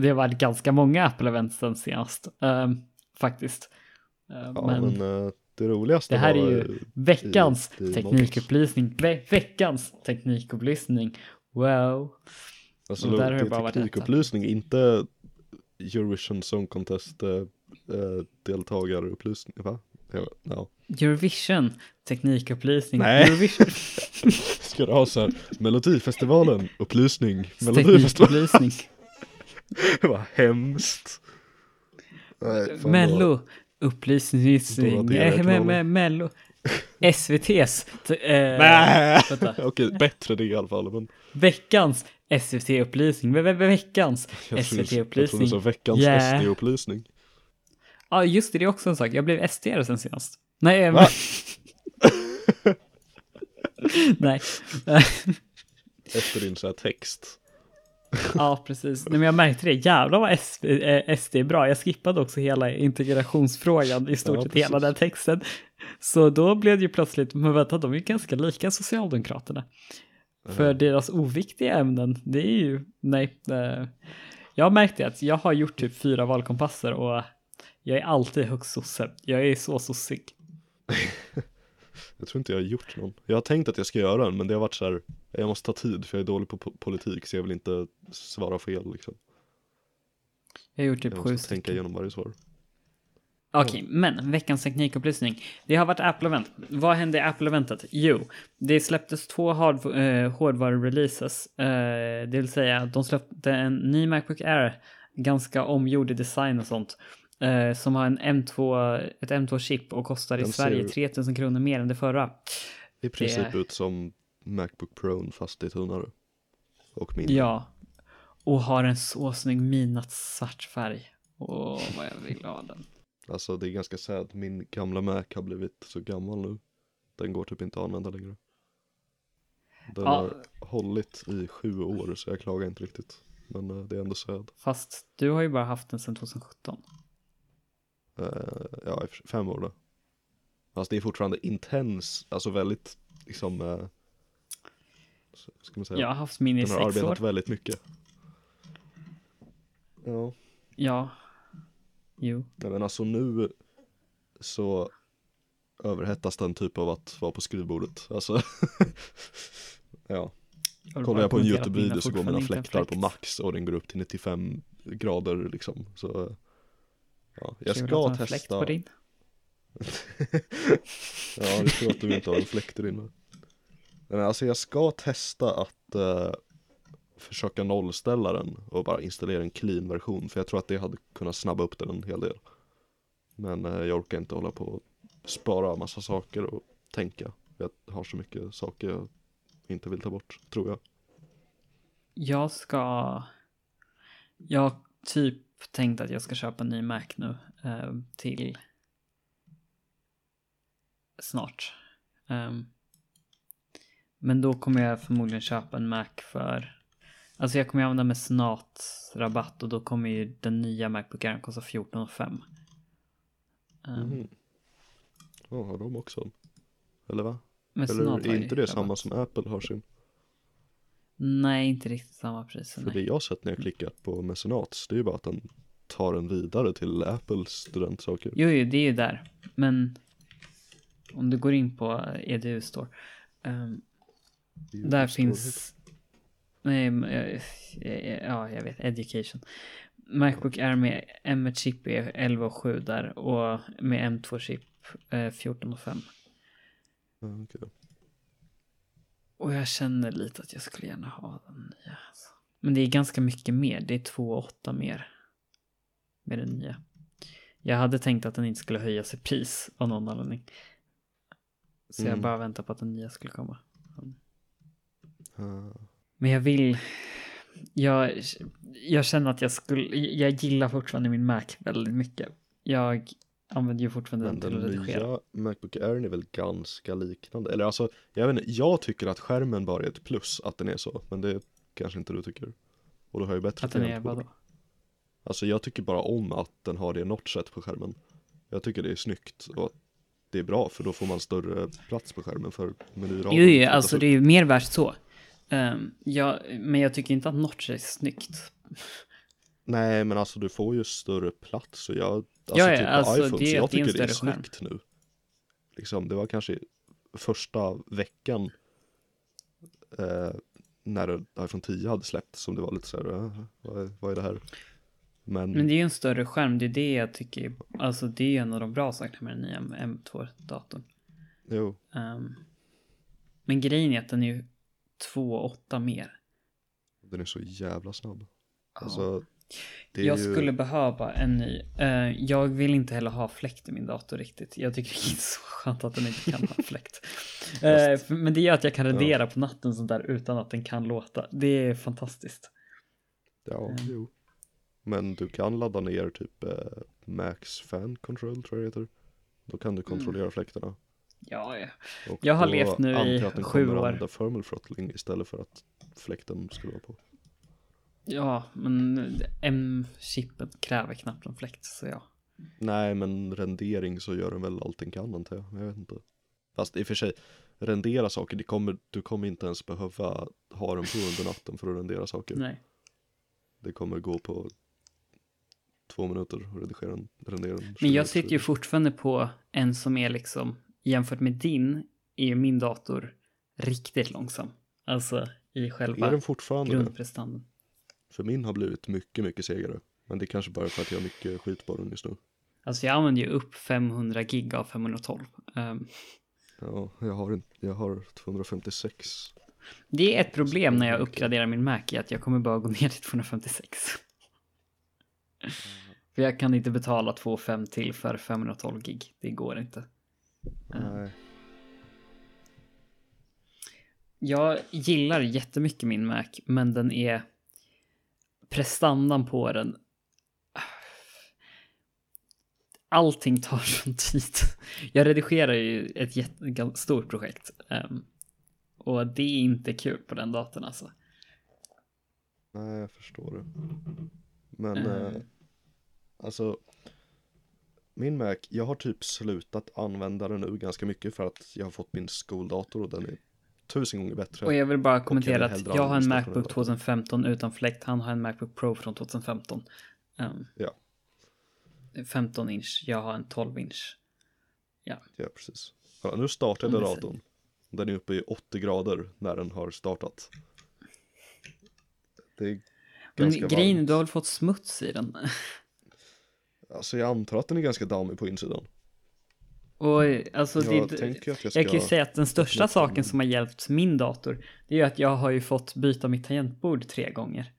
Det har varit ganska många Apple-event sen senast, ehm, faktiskt. Ehm, Ja, men, men, eh, det roligaste det här är ju eh, veckans i- i teknikupplysning. Ve veckans teknikupplysning. Wow. Alltså det det är bara varit teknikupplysning, inte Eurovision Song Contest eh, eh, deltagarupplysning, va? Ja, ja. Eurovision teknikupplysning. Nej. Eurovision Ska du ha så här, Melodifestivalen, upplysning, Melodifestivalen, teknikupplysning. vad hemskt. Nej, fan vad- Mello upplysning. Dora Eh, Dera-kanalen. me- me- Mello. SVT's. eh, Nej! Okej, bättre det i alla fall. Men Veckans SVT-upplysning. Ve- ve- Veckans jag trodde SVT-upplysning. veckans Yeah. SD-upplysning. Ja, just det, det är också en sak. Jag blev sd sen senast. Nej, eh, Va? Nej. Efter din så här text. Ja, precis. Nej, men jag märkte det. Jävlar vad SD, eh, SD är bra. Jag skippade också hela integrationsfrågan i stort Ja, sett hela precis. den texten. Så då blev det ju plötsligt, men vänta, de är ju ganska lika Socialdemokraterna. För deras oviktiga ämnen, det är ju, nej. Eh, jag märkte att jag har gjort typ fyra valkompasser och jag är alltid högst sosse. Jag är så sossig. Jag tror inte jag har gjort någon. Jag har tänkt att jag ska göra en men det har varit så här, jag måste ta tid för jag är dålig på po- politik så jag vill inte svara fel liksom. Jag har gjort typ Jag sju måste tänka stycken. igenom varje svar. Okej, men veckans teknikupplysning. Det har varit Apple-event. Vad hände i Apple-eventet? Jo, det släpptes två hard, eh, hårdvaru-releases. Eh, det vill säga, de släppte en ny Macbook Air, ganska omgjord i design och sånt. Eh, som har en M2, ett M2-chip och kostar i Den Sverige ser- 3000 kronor mer än det förra. I princip Det- ut som Macbook Pro fast är tunnare. Och mindre. Ja, och har en så snygg midnattssvart färg. Åh, vad jag vill ha den. Alltså det är ganska sad, min gamla Mac har blivit så gammal nu. Den går typ inte att använda längre. Den Ja. har hållit i sju år så jag klagar inte riktigt. Men eh, det är ändå sad. Fast du har ju bara haft den sedan 2017. Eh, ja, i fem år då. Fast det är fortfarande intens, alltså väldigt liksom, uh, ska man säga, Jag har haft min i den har sex år. arbetat väldigt mycket. Ja, Ja. Jo. nej, men alltså nu så överhettas den typ av att vara på skrivbordet. Alltså, ja. Kollar jag på en YouTube-video så går mina fläktar på max och den går upp till 95 grader liksom. Så, ja. Jag ha ska fläkt testa. på din. ja, det tror att du inte har en fläkt i din. Men alltså jag ska testa att eh, försöka nollställa den och bara installera en clean version. För jag tror att det hade kunnat snabba upp den en hel del. Men eh, jag orkar inte hålla på och spara massa saker och tänka. Jag har så mycket saker jag inte vill ta bort, tror jag. Jag ska... Jag typ tänkt att jag ska köpa en ny Mac nu eh, till snart. Ehm, men då kommer jag förmodligen köpa en Mac för... Alltså jag kommer använda med snart rabatt och då kommer ju den nya Macbook Air kosta 14 5. Um, Mhm. Ja, har de också? Eller va? Eller är inte det rabatt. samma som Apple har sin? Nej, inte riktigt samma pris. För Nej. det jag sett när jag klickat på mecenats, det är ju bara att den tar en vidare till Apples studentsaker. Jo, jo, det är ju där. Men om du går in på EDU Store. ju där stor- finns... Nej, eh, eh, ja, jag vet. Education. Macbook Air med M1-chip är 11 och 7 där och med M2-chip eh, 14 och 5. Och jag känner lite att jag skulle gärna ha den nya. Men det är ganska mycket mer. Det är 2 och 8 mer. Med den nya. Jag hade tänkt att den inte skulle höjas i pris av någon anledning. Så jag Mm. bara väntar på att den nya skulle komma. Ah, Men jag vill... Jag, jag känner att jag skulle... Jag gillar fortfarande min Mac väldigt mycket. Jag använder ju fortfarande Men den den till att redigera. nya Macbook Air är väl ganska liknande. Eller alltså, jag vet inte, jag tycker att skärmen bara är ett plus att den är så. Men det kanske inte du tycker. Och du har ju bättre Att den är vadå? Alltså jag tycker bara om att den har det notchet på skärmen. Jag tycker det är snyggt och att det är bra för då får man större plats på skärmen för menyraden. Jo, jo, flyttas alltså upp. det är ju mer värt så. Um, ja, men jag tycker inte att Notch är snyggt. Nej men alltså du får ju större plats och jag, alltså Ja, typ på alltså, iPhones, det är- jag tycker det är skärm. snyggt nu. Liksom det var kanske första veckan eh, när iPhone 10 hade släppts som det var lite så här, äh, vad, är, vad är det här? Men, Men det är ju en större skärm, det är det jag tycker. Alltså det är en av de bra sakerna med den nya M2-datorn. jo, Um, men grejen är att den är ju 2,8 mer. den är så jävla snabb. Alltså, är jag ju, skulle behöva en ny. Eh, jag vill inte heller ha fläkt i min dator riktigt. Jag tycker det är så skönt att den inte kan ha fläkt. Eh, men det gör att jag kan radera på natten sånt där utan att den kan låta. Det är fantastiskt. Ja, Mm. jo. Men du kan ladda ner typ Max Fan Control tror jag det heter. Då kan du kontrollera fläktarna. Ja, ja. Och Jag har levt nu antar i jag att den sju kommer år. använda thermal throttling istället för att fläkten skulle vara på. Ja, men M-chippen kräver knappt en fläkt, så ja. Nej, men rendering så gör den väl allt den kan antar jag. Jag vet inte. Fast i och för sig, rendera saker, det kommer, du kommer inte ens behöva ha den på under natten för att rendera saker. Nej. Det kommer gå på två minuter att redigera en, rendera en. Men jag sitter ju fortfarande på en som är liksom, jämfört med din, är ju min dator riktigt långsam. Alltså i själva Är den fortfarande grundprestandan. För min har blivit mycket, mycket segare. Men det är kanske bara för att jag har mycket skit på den just nu. Alltså jag använder ju upp 500 gig av 512. Um, Ja, jag har, en, jag har 256. det är ett problem när jag uppgraderar min Mac i att jag kommer bara gå ner till 256. För jag kan inte betala 2,5 till för 512 gig. Det går inte. Nej. Jag gillar jättemycket min Mac, men den är prestandan på den. Allting tar sån tid. Jag redigerar ju ett jättestort projekt. ehm, och det är inte kul på den datorn alltså. Nej, jag förstår det. Men Mm. eh, alltså min Mac, jag har typ slutat använda den nu ganska mycket för att jag har fått min skoldator och den är tusen gånger bättre. Och jag vill bara jag kommentera vill att jag har en Macbook stationär dator. 2015 utan fläkt. Han har en Macbook Pro från 2015. Ehm, Ja. 15 inch, jag har en 12 inch. Ja, precis. Ja, nu startade datorn. Den är uppe i 80 grader när den har startat. Det är Men ganska grejen är, varmt. du har väl fått smuts i den? Alltså jag antar att den är ganska dammig på insidan. Och alltså, Jag det, jag jag kan ju säga att den största saken som har hjälpt min dator, det är ju att jag har ju fått byta mitt tangentbord tre gånger.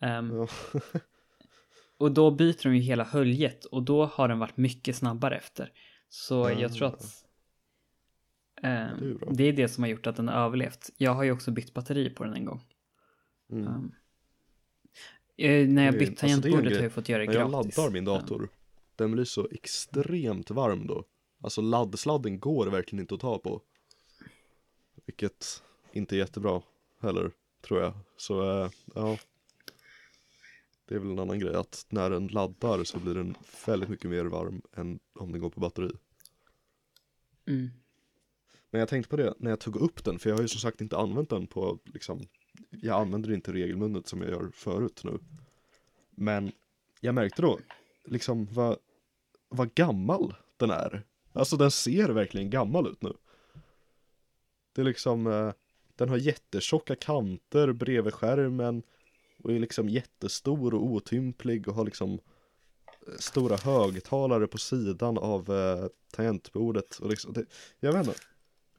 Ehm, Ja. och då byter de ju hela höljet och då har den varit mycket snabbare efter. Så jag tror att ehm, det är det är det som har gjort att den har överlevt. Jag har ju också bytt batteri på den en gång. Mm. Eh, när jag bytt alltså, tangentbordet har grej. jag fått göra det När jag gratis. laddar min dator, den blir så extremt varm då. Alltså laddsladden går verkligen inte att ta på. Vilket inte är jättebra heller, tror jag. Så eh, ja. Det är väl en annan grej att när den laddar så blir den väldigt mycket mer varm än om den går på batteri. mm. Men jag tänkte på det när jag tog upp den, för jag har ju som sagt inte använt den på liksom Jag använder det inte regelbundet som jag gör förut nu Men jag märkte då liksom vad, vad gammal den är Alltså den ser verkligen gammal ut nu Det är liksom eh, Den har jättetjocka kanter bredvid skärmen Och är liksom jättestor och otymplig och har liksom eh, Stora högtalare på sidan av eh, tangentbordet och liksom det, Jag vet inte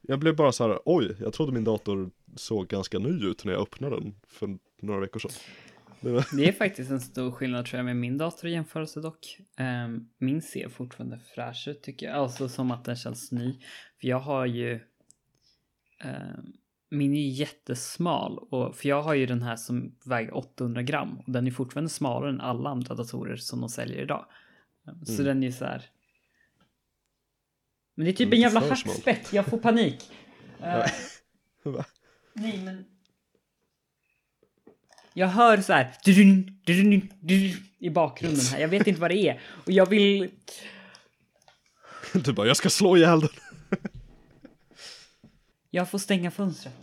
jag blev bara så här, oj, jag trodde min dator såg ganska ny ut när jag öppnade den för några veckor sedan. Det var, Det är faktiskt en stor skillnad tror jag med min dator i jämförelse dock. Ehm, min ser fortfarande fräsch ut tycker jag, alltså som att den känns ny. För jag har ju ehm, min är ju jättesmal och för jag har ju den här som väger 800 gram och den är fortfarande smalare än alla andra datorer som de säljer idag. Ehm, Så Mm. den är ju så här. Men det är typ en jävla hackspett, jag får panik. Va? Nej, men... Jag hör så här dudun, dudun, dudun, i bakgrunden här. Jag vet inte vad det är. Och jag vill... Du bara, jag ska slå ihjäl den. Jag får stänga fönstret.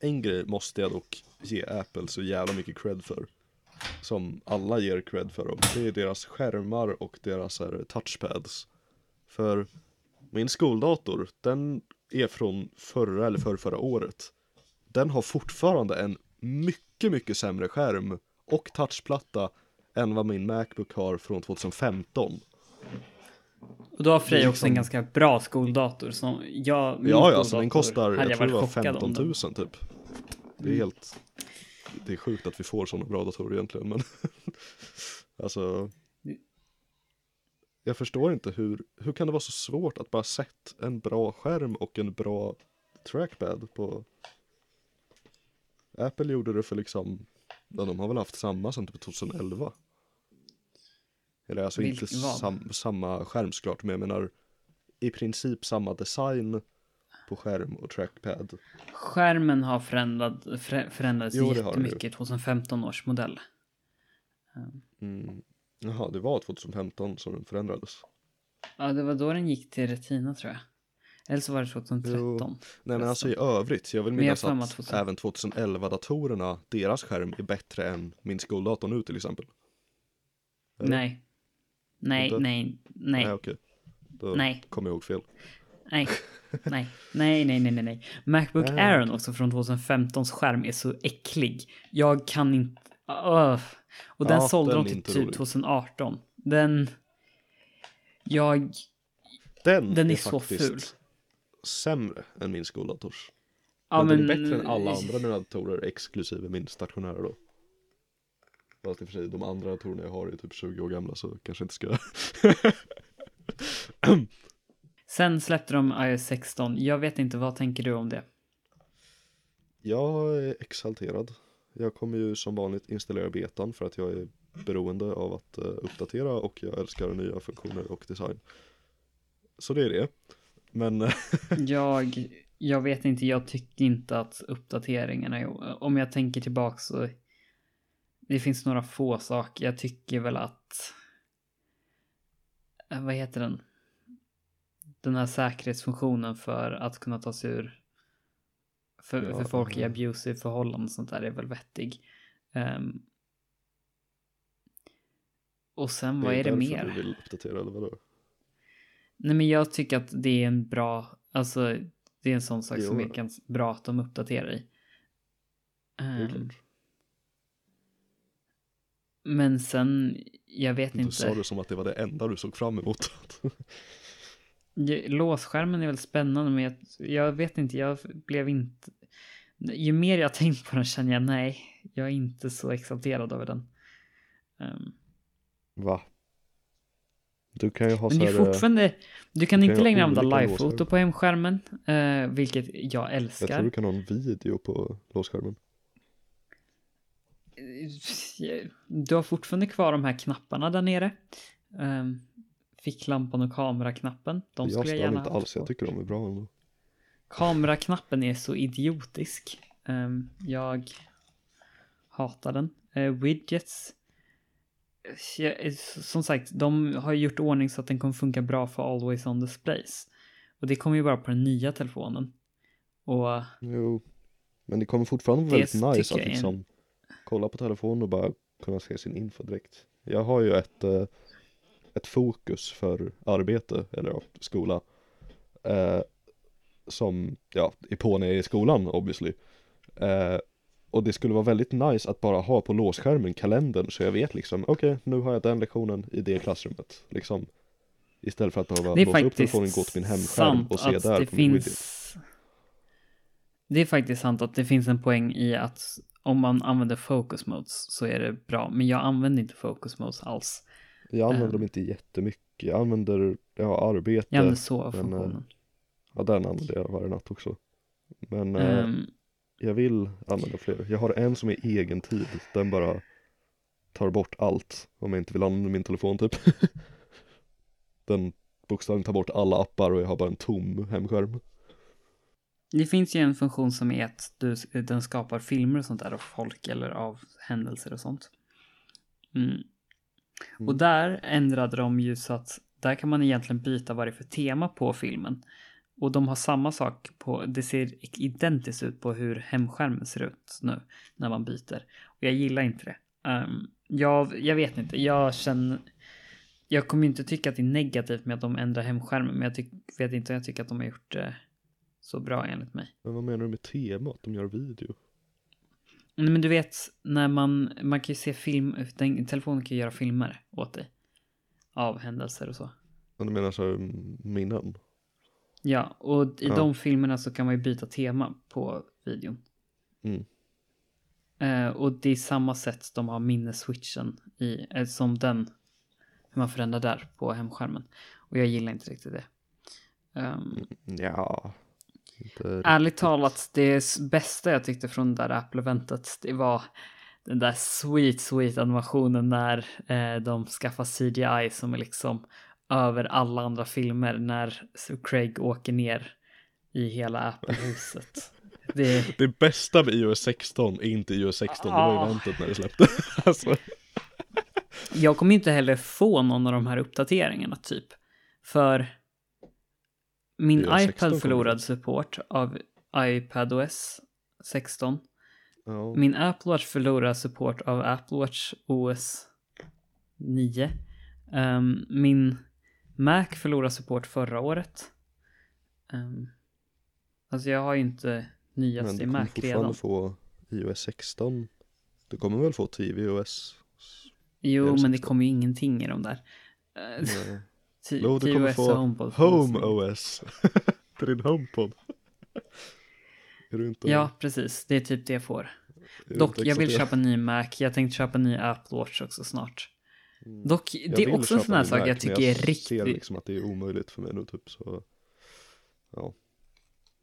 En grej måste jag dock ge Apple så jävla mycket cred för. Som alla ger cred för dem. Det är deras skärmar och deras här, touchpads. För min skoldator, den är från förra eller förra året. Den har fortfarande en mycket, mycket sämre skärm och touchplatta än vad min Macbook har från 2015. Och då har Frej också en liksom- ganska bra skoldator. Som jag, Ja, ja, alltså skoldator den kostar, hade jag tror det var chockad 15 om 000 den. typ. Det är helt, det är sjukt att vi får sådana bra datorer egentligen, men alltså. Jag förstår inte hur, hur kan det vara så svårt att bara sätta en bra skärm och en bra trackpad på Apple gjorde det för liksom, ja, de har väl haft samma sedan typ 2011. Eller alltså inte Vilk- vad? sam, samma skärm såklart, men jag menar i princip samma design på skärm och trackpad. Skärmen har förändrat, förä- förändrats Jo, jättemycket i 2015 års modell. Mm. Jaha, det var 2015 som den förändrades. Ja, det var då den gick till Retina tror jag. Eller så var det 2013. Jo. Nej men alltså i övrigt, jag vill jag minnas mig att att 2000 även 2011-datorerna, deras skärm är bättre än min skoldator nu till exempel. Eller? Nej. Nej, Inte? nej, nej, Nej okej. Då Nej. kommer jag ihåg fel. nej, nej, nej, nej, nej, nej, nej. Macbook Nej, Air också från 2015s skärm är så äcklig. Jag kan inte... Öh. Och den Ja, sålde den de till typ rolig. 2018. Den... Jag... Den, Den är är, så faktiskt ful. Sämre än min skoldators. Ja, men, den är bättre än alla andra mina datorer exklusive min stationära då. Fast i och för sig, de andra datorerna jag har är typ 20 år gamla så kanske inte ska. Sen släppte de iOS 16. Jag vet inte, vad tänker du om det? jag är exalterad. Jag kommer ju som vanligt installera betan för att jag är beroende av att eh, uppdatera och jag älskar nya funktioner och design. Så det är det. Men eh, Jag, jag vet inte, jag tycker inte att uppdateringarna, är- om jag tänker tillbaka så det finns några få saker. Jag tycker väl att, eh, vad heter den? Den här säkerhetsfunktionen för att kunna ta sig ur, för, Ja, för folk i ja. abusive förhållanden och sånt där är väl vettig. Ehm, och sen, vad är det därför mer? du vill uppdatera eller vadå? Nej men jag tycker att det är en bra, alltså det är en sån sak Jo. som är ganska bra att de uppdaterar i. Klart. men sen, jag vet Du sa inte. det som att det var det enda du såg fram emot. Låsskärmen är väl spännande men jag, jag vet inte, jag blev inte. Ju mer jag tänkt på den känner jag nej, jag är inte så exalterad över den. Ehm, Va? Du kan ju ha men det är eh, fortfarande, du kan kan inte längre använda live-foto på hemskärmen, eh, vilket jag jag tror älskar. du kan ha en video på låsskärmen. Du har fortfarande kvar de här knapparna där nere. Um, ficklampan och kameraknappen. De jag skulle jag stör gärna inte alls, jag tycker de är bra ändå. Kameraknappen är så idiotisk. Ehm, jag hatar den. Eh, widgets. Jag, som sagt, de har gjort ordning så att den kommer funka bra för always on displays. Och det kommer ju bara på den nya telefonen. Och Jo, men det kommer fortfarande vara väldigt nice att är en- liksom kolla på telefonen och bara kunna se sin info direkt. Jag har ju ett, eh, ett fokus för arbete, eller skola, eh, som ja, är på när jag är i skolan obviously. Eh, och det skulle vara väldigt nice att bara ha på låsskärmen kalendern så jag vet liksom, okej nu har jag den lektionen i det klassrummet. Liksom, istället för att behöva låsa upp telefonen, gå till min hemskärm och se där det på min widget. finns... Det är faktiskt sant att det finns en poäng i att om man använder focus modes så är det bra. Men jag använder inte focus modes alls. Jag använder Ehm. dem inte jättemycket. Jag använder, jag har arbete. Jag använder sova-funktionen. Ja, den använder jag varje natt också. Men eh, Ehm, jag vill använda fler. Jag har en som är egen tid. Den bara tar bort allt. Om jag inte vill använda min telefon typ. den bokstavligen tar bort alla appar och jag har bara en tom hemskärm. det finns ju en funktion som är att du, den skapar filmer och sånt där av folk eller av händelser och sånt. Mm. Och Mm. där ändrade de ju så att där kan man egentligen byta vad det är för tema på filmen. Och de har samma sak på, det ser identiskt ut på hur hemskärmen ser ut nu när man byter. Och jag gillar inte det. Um, jag, jag vet inte, jag känner, jag kommer inte tycka att det är negativt med att de ändrar hemskärmen, men jag tyck, vet inte om jag tycker att de har gjort det så bra enligt mig. Men vad menar du med tema? Att de gör video? Nej, Men du vet, när man, man kan ju se film, den, telefonen kan ju göra filmer åt dig. Av händelser och så. Men du menar så här, mm, minnen? Ja, och i Ja. de filmerna så kan man ju byta tema på videon. Mm. Eh, och det är samma sätt de har minnesswitchen i, eh, som den, hur man förändrar där på hemskärmen. Och jag gillar inte riktigt det. Um, Ja, inte ärligt talat, det bästa jag tyckte från det där Apple-eventet, det var den där sweet, sweet animationen när eh, de skaffar CGI som är liksom över alla andra filmer när Craig åker ner i hela Apple-huset. Det... det bästa med iOS 16 är inte iOS 16, det var Ah. eventet när det släppte. alltså, Jag kommer inte heller få någon av de här uppdateringarna typ. För min iOS 16 iPad förlorade support av iPadOS 16. ja. Min Apple Watch förlorar support av Apple Watch OS 9. Ehm, min Mac förlorar support förra året. Um, alltså jag har ju inte Men nyast du i kommer Mac redan. fortfarande få iOS 16. Du kommer väl få tvOS? Jo, men det 16. kommer ju ingenting i de där. Nej. T- Jo, du kommer få HomePod. Home OS. Till din HomePod. är du inte, Ja, precis. Det är typ det jag får. du Dock, jag vill köpa en ny Mac. Jag tänkte köpa en ny Apple Watch också snart. Mm. Dock, Jag det är också en sån här sak jag tycker är ser riktigt... liksom att det är omöjligt för mig nu typ så. Ja.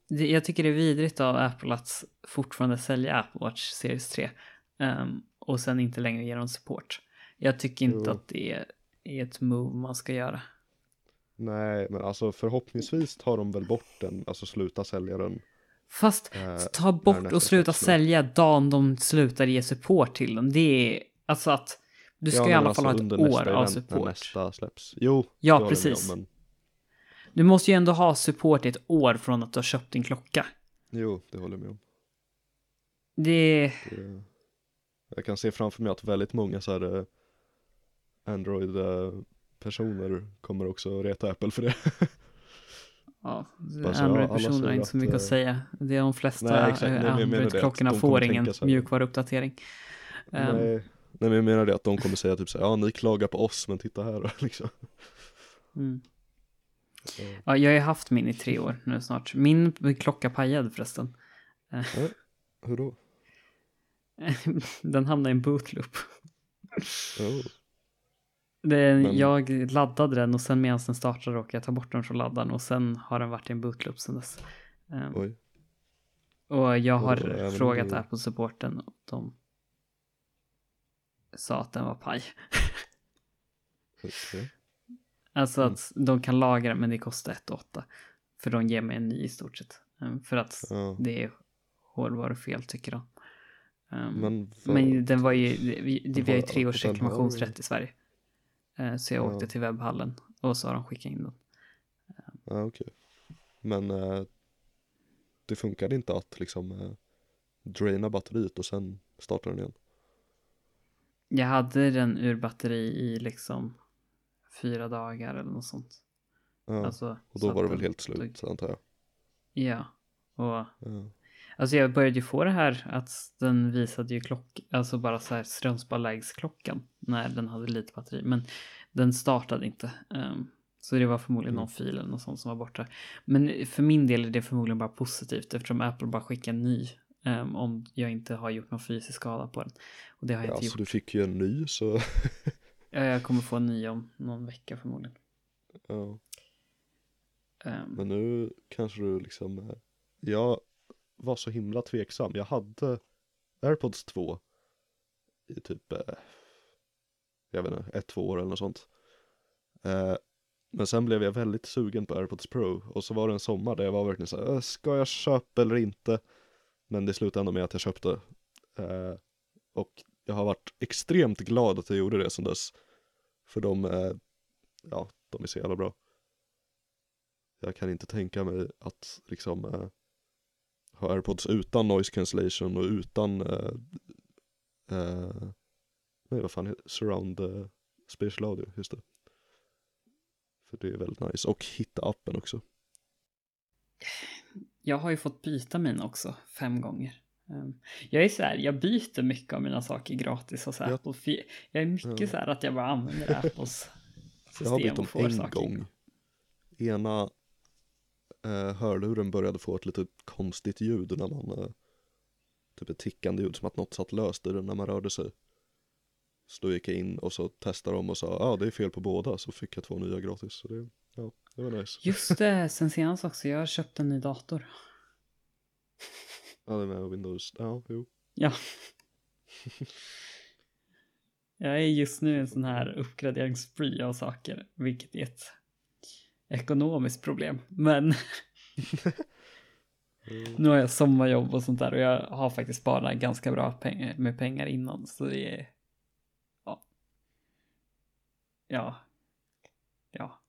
Det, jag tycker det är vidrigt av Apple att fortfarande sälja Apple Watch Series 3. ehm, och sen inte längre ge dem support. Jag tycker inte Jo. att det är, är ett move man ska göra. Nej, men alltså förhoppningsvis tar de väl bort den, alltså sluta sälja den. Fast Eh, ta bort och sluta sälja dagen de slutar ge support till dem. Det är alltså att du ska Ja, i alla alltså fall ha ett år av support. Nästa släpps. Jo, Ja, jag precis. om, men Du måste ju ändå ha support i ett år från att du har köpt din klocka. jo, det håller jag med om. Det Det, jag kan se framför mig att väldigt många så här eh, Android-personer kommer också reta Apple för det. Ja, Android-personer har inte så att, mycket att eh, säga. Det är de flesta jag att Android-klockorna får ingen mjukvaruuppdatering. Ehm, Nej. Nej men jag menar det att de kommer säga typ så här, ja ni klagar på oss men titta här liksom. mm. Så, Ja, jag har ju haft min i tre år nu snart. Min klocka pajade förresten. hur då? Den hamnade i en bootloop. Oh. Det, Men- Jag laddade den och sen medan den startade råkade jag ta bort den från laddaren och sen har den varit i en bootloop sen dess. Ehm, Oj. och jag har om frågat Apple-supporten och de sa att den var paj. Alltså Mm. att de kan lagra men det kostar 1 8. För de ger mig en ny i stort sett. Ehm, För att Ja. det är hårdvarufel tycker de. Ehm, Men, vad- Men den var ju, det- vi, det, vi har ju tre års reklamationsrätt i Sverige. Eh, Så jag Ja. åkte till webbhallen och så har de skickat in den. Ja okej. Men eh, det funkade inte att liksom eh, draina batteriet och sen starta den igen? Jag hade den ur batteri i liksom fyra dagar eller något sånt. Ja. Alltså, och då var det väl helt slut antar jag? Ja. Och Ja. alltså jag började ju få det här att den visade ju klock, alltså bara så här Strömsborgslägesklockan när den hade lite batteri. Men den startade inte. Ehm, så det var förmodligen Mm. någon fil eller något sånt som var borta. Men för min del är det förmodligen bara positivt eftersom Apple bara skickar en ny ehm, om jag inte har gjort någon fysisk skada på den. Och det har jag Ja, inte så gjort. du fick ju en ny så Ja, Jag kommer få en ny om någon vecka förmodligen. ja. Ehm, Men nu kanske du liksom Jag var så himla tveksam. Jag hade AirPods 2 i typ eh, jag vet inte, ett, två år eller något sånt. Eh, men sen blev jag väldigt sugen på AirPods Pro och så var det en sommar där jag var verkligen så här, "Äh, ska jag köpa eller inte? Men det slutade ändå med att jag köpte. Eh, och jag har varit extremt glad att jag gjorde det sedan dess. För de, eh, ja, de är så jävla bra. Jag kan inte tänka mig att liksom eh, ha airpods utan noise cancellation och utan eh, eh, nej vad fan surround eh, spatial audio, just det. För det är väldigt nice. Och hitta appen också. Jag har ju fått byta mina också fem gånger. Ehm, Jag är så här, jag byter mycket av mina saker gratis hos. Apple. För jag är mycket Ja. så här att jag bara använder Apples Jag har system bytt dem en saker. gång. Ena eh, hörluren började få ett lite konstigt ljud när man eh, typ ett tickande ljud som att något satt löst i den när man rörde sig. Så då gick jag in och så testade de och sa ja ah, det är fel på båda så fick jag två nya gratis. Så det, ja, det var nice. Just det, sen senast också. Jag har köpt en ny dator. Ja det är med Windows, ja jo. Ja. Jag är just nu en sån här uppgraderingsspree av saker, vilket är ett ekonomiskt problem. Men Nu har jag sommarjobb och sånt där och jag har faktiskt sparat ganska bra pengar, med pengar innan så det är ja. Ja. Ja.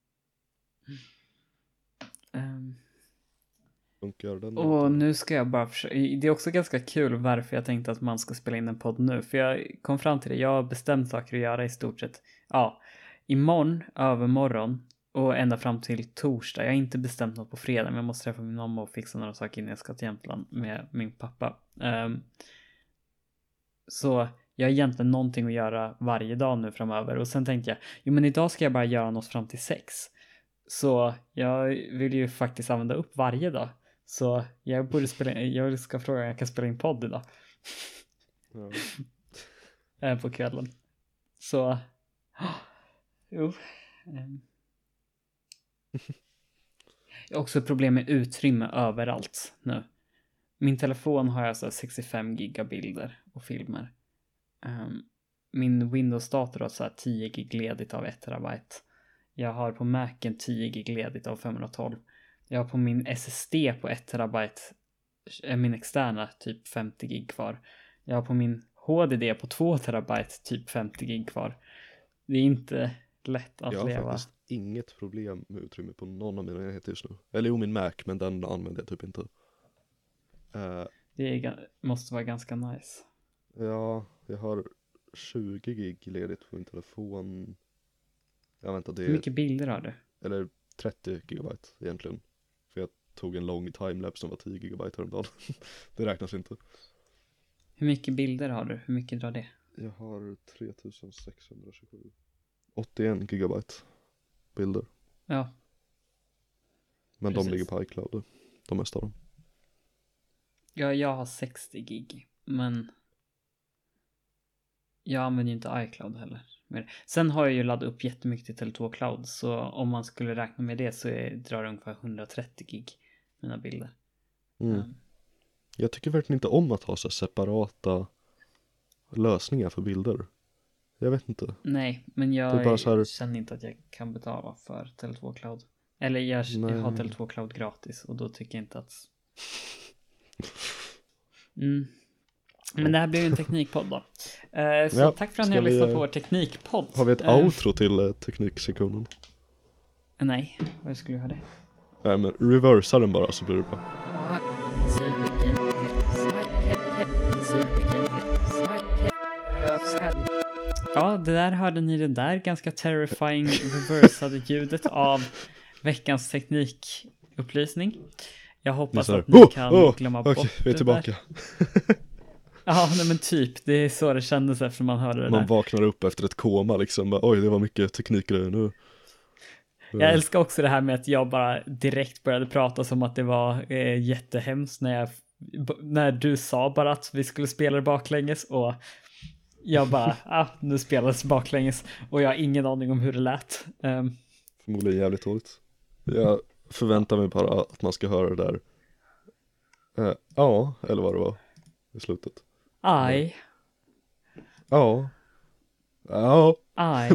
Funkar den? Och nu ska jag bara försöka, det är också ganska kul varför jag tänkte att man ska spela in en podd nu, för jag kom fram till det, jag har bestämt saker att göra i stort sett, ja, imorgon, övermorgon och ända fram till torsdag. Jag har inte bestämt något på fredag, men jag måste träffa min mamma och fixa några saker innan jag ska till Jämtland med min pappa. Um, så jag har egentligen någonting att göra varje dag nu framöver och sen tänkte jag, jo men idag ska jag bara göra något fram till sex. Så jag vill ju faktiskt använda upp varje dag. Så jag borde spela in, jag ska fråga om jag kan spela in podd idag. Eh, på kvällen. Så, jo. Ehm. Jag har också problem med utrymme överallt nu. Min telefon har jag så 65 giga bilder och filmer. Um, min Windows-dator har så här 10 gig ledigt av 1 terabyte. Jag har på Macen 10 gig ledigt av 512. Jag har på min SSD på 1 terabyte, eh, min externa, typ 50 gig kvar. Jag har på min HDD på 2 terabyte, typ 50 gig kvar. Det är inte lätt att leva. Jag har faktiskt inget problem med utrymme på någon av mina enheter just nu. Eller jo, min Mac, men den använder jag typ inte. Uh, det är, måste vara ganska nice. Ja, jag har 20 gig ledigt på min telefon. Jag väntar, det Hur mycket bilder har du? Eller 30 gigabyte egentligen. Tog en lång timelapse som var 10 gigabyte häromdagen. det räknas inte. Hur mycket bilder har du? Hur mycket drar det? Jag har 3627. 81 gigabyte bilder. Ja. Men Precis. de ligger på iCloud, de mesta av dem. Ja, jag har 60 gig, men jag använder ju inte iCloud heller. Sen har jag ju laddat upp jättemycket till Tele2 Cloud, så om man skulle räkna med det så är, drar det ungefär 130 gig, mina bilder. Mm. Um. Jag tycker verkligen inte om att ha så separata lösningar för bilder. Jag vet inte. Nej, men jag här... känner inte att jag kan betala för Tele2 Cloud. Eller jag, jag har Tele2 Cloud gratis och då tycker jag inte att... Mm. Men det här blir ju en teknikpodd då. Uh, så ja, tack för att ni har lyssnat på vår teknikpodd. Har vi ett uh, outro till uh, tekniksektionen? nej, vad skulle jag ha det? Nej men reversa den bara så blir det bra. Ja, det där hörde ni det där ganska terrifying reversade ljudet av veckans teknikupplysning. Jag hoppas att ni oh, kan oh, glömma okay, bort vi är tillbaka. ja, nej, men typ. Det är så det kändes efter man hörde det Man där. vaknar upp efter ett koma liksom. Oj, det var mycket teknikgrejer nu. Jag älskar också det här med att jag bara direkt började prata som att det var eh, jättehemskt när jag när du sa bara att vi skulle spela det baklänges och jag bara, ah, nu spelades baklänges och jag har ingen aning om hur det lät. Um, Förmodligen jävligt dåligt. Jag förväntar mig bara att man ska höra det där. Uh, ja, eller vad det var i slutet. Aj. Ja. Ja. Aj.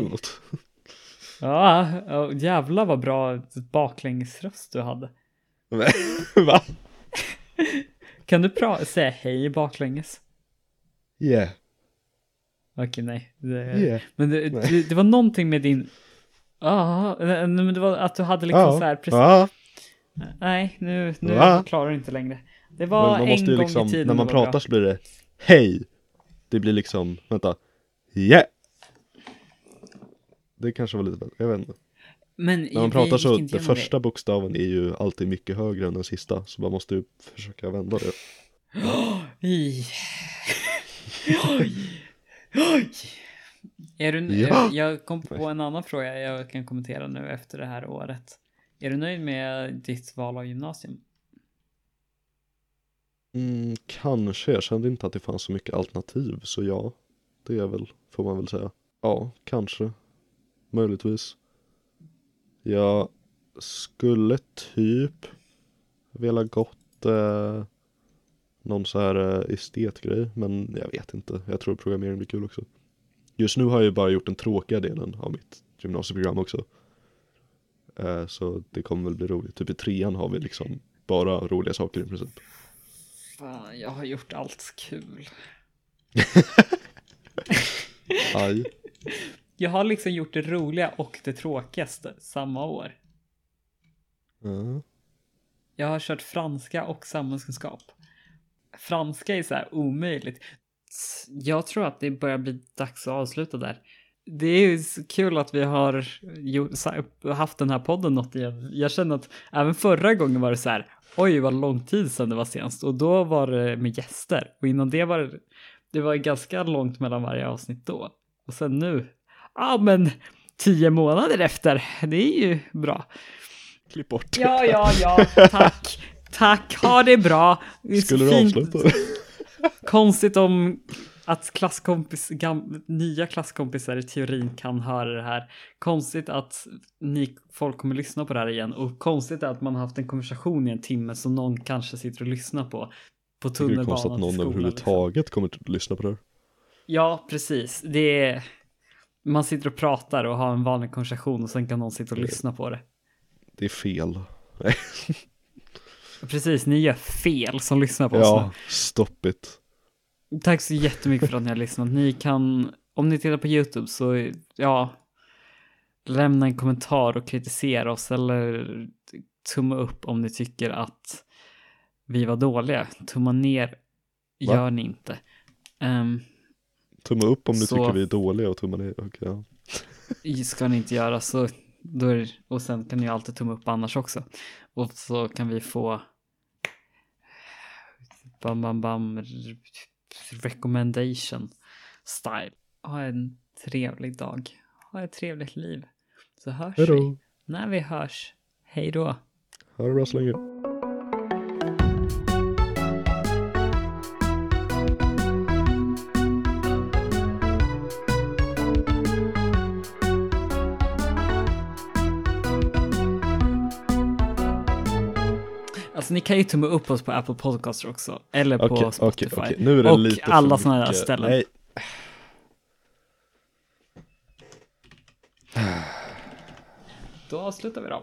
Ja, jävlar vad bra baklängesröst du hade. Va? kan du säga hej baklänges? Yeah. Okej, nej. Det, yeah. Men det, det, det, var någonting med din... Ja, ah, men det var att du hade liksom ah, så här precis... Ah. Nej, nu, nu ah. klarar du inte längre. Det var en gång liksom, i tiden När man pratar bra. så blir det hej. Det blir liksom, vänta, yeah. Det kanske var lite jag vet inte. Men när man pratar så, den första det. bokstaven är ju alltid mycket högre än den sista, så man måste ju försöka vända det. Är du, ja. Jag kom på en annan fråga jag kan kommentera nu efter det här året. Är du nöjd med ditt val av gymnasium? Mm, kanske, jag kände inte att det fanns så mycket alternativ, så ja, det är väl, får man väl säga. Ja, kanske, möjligtvis. Jag skulle typ vilja gått eh, någon så här eh, estetgrej, men jag vet inte. Jag tror programmering blir kul också. Just nu har jag ju bara gjort den tråkiga delen av mitt gymnasieprogram också. Eh, så det kommer väl bli roligt. Typ i trean har vi liksom bara roliga saker i princip. Fan, jag har gjort allt kul. Aj. Jag har liksom gjort det roliga och det tråkigaste samma år. Ja. Jag har kört franska och samhällskunskap. Franska är så här omöjligt. Jag tror att det börjar bli dags att avsluta där. Det är kul att vi har gjort, haft den här podden något igen. Jag känner att även förra gången var det så här, oj vad lång tid sedan det var senast och då var det med gäster och innan det var det, det var ganska långt mellan varje avsnitt då. Och sen nu, ja men tio månader efter, det är ju bra. Klipp bort det. Ja, ja, ja, tack. Tack, ha det bra. Det Skulle du fint. avsluta? Konstigt om att klasskompis, gam, nya klasskompisar i teorin kan höra det här. Konstigt att ni folk kommer lyssna på det här igen och konstigt att man har haft en konversation i en timme som någon kanske sitter och lyssnar på. På Tycker det är konstigt tunnelbanan att någon skolan. Liksom. överhuvudtaget kommer att lyssna på det här. Ja, precis. Det är, man sitter och pratar och har en vanlig konversation och sen kan någon sitta och lyssna på det. Det är fel. Precis, ni gör fel som lyssnar på oss nu. Ja, stop it. Tack så jättemycket för att ni har lyssnat. Ni kan, om ni tittar på YouTube så, ja, lämna en kommentar och kritisera oss eller tumma upp om ni tycker att vi var dåliga. Tumma ner Va? gör ni inte. Ehm, Tumma upp om du Så- tycker vi är dåliga och tumma ner. Okej, ja. ska ni inte göra så, då är, och sen kan ni alltid tumma upp annars också. Och så kan vi få bam, bam, bam, recommendation style. Ha en trevlig dag. Ha ett trevligt liv. Så hörs Hej vi när vi hörs. Hej då. Ha det bra så länge. Alltså ni kan ju tumma upp oss på Apple Podcaster också. Eller på Spotify. okej. Nu är det och lite alla sådana mycket. ställen. Nej, Då avslutar vi då.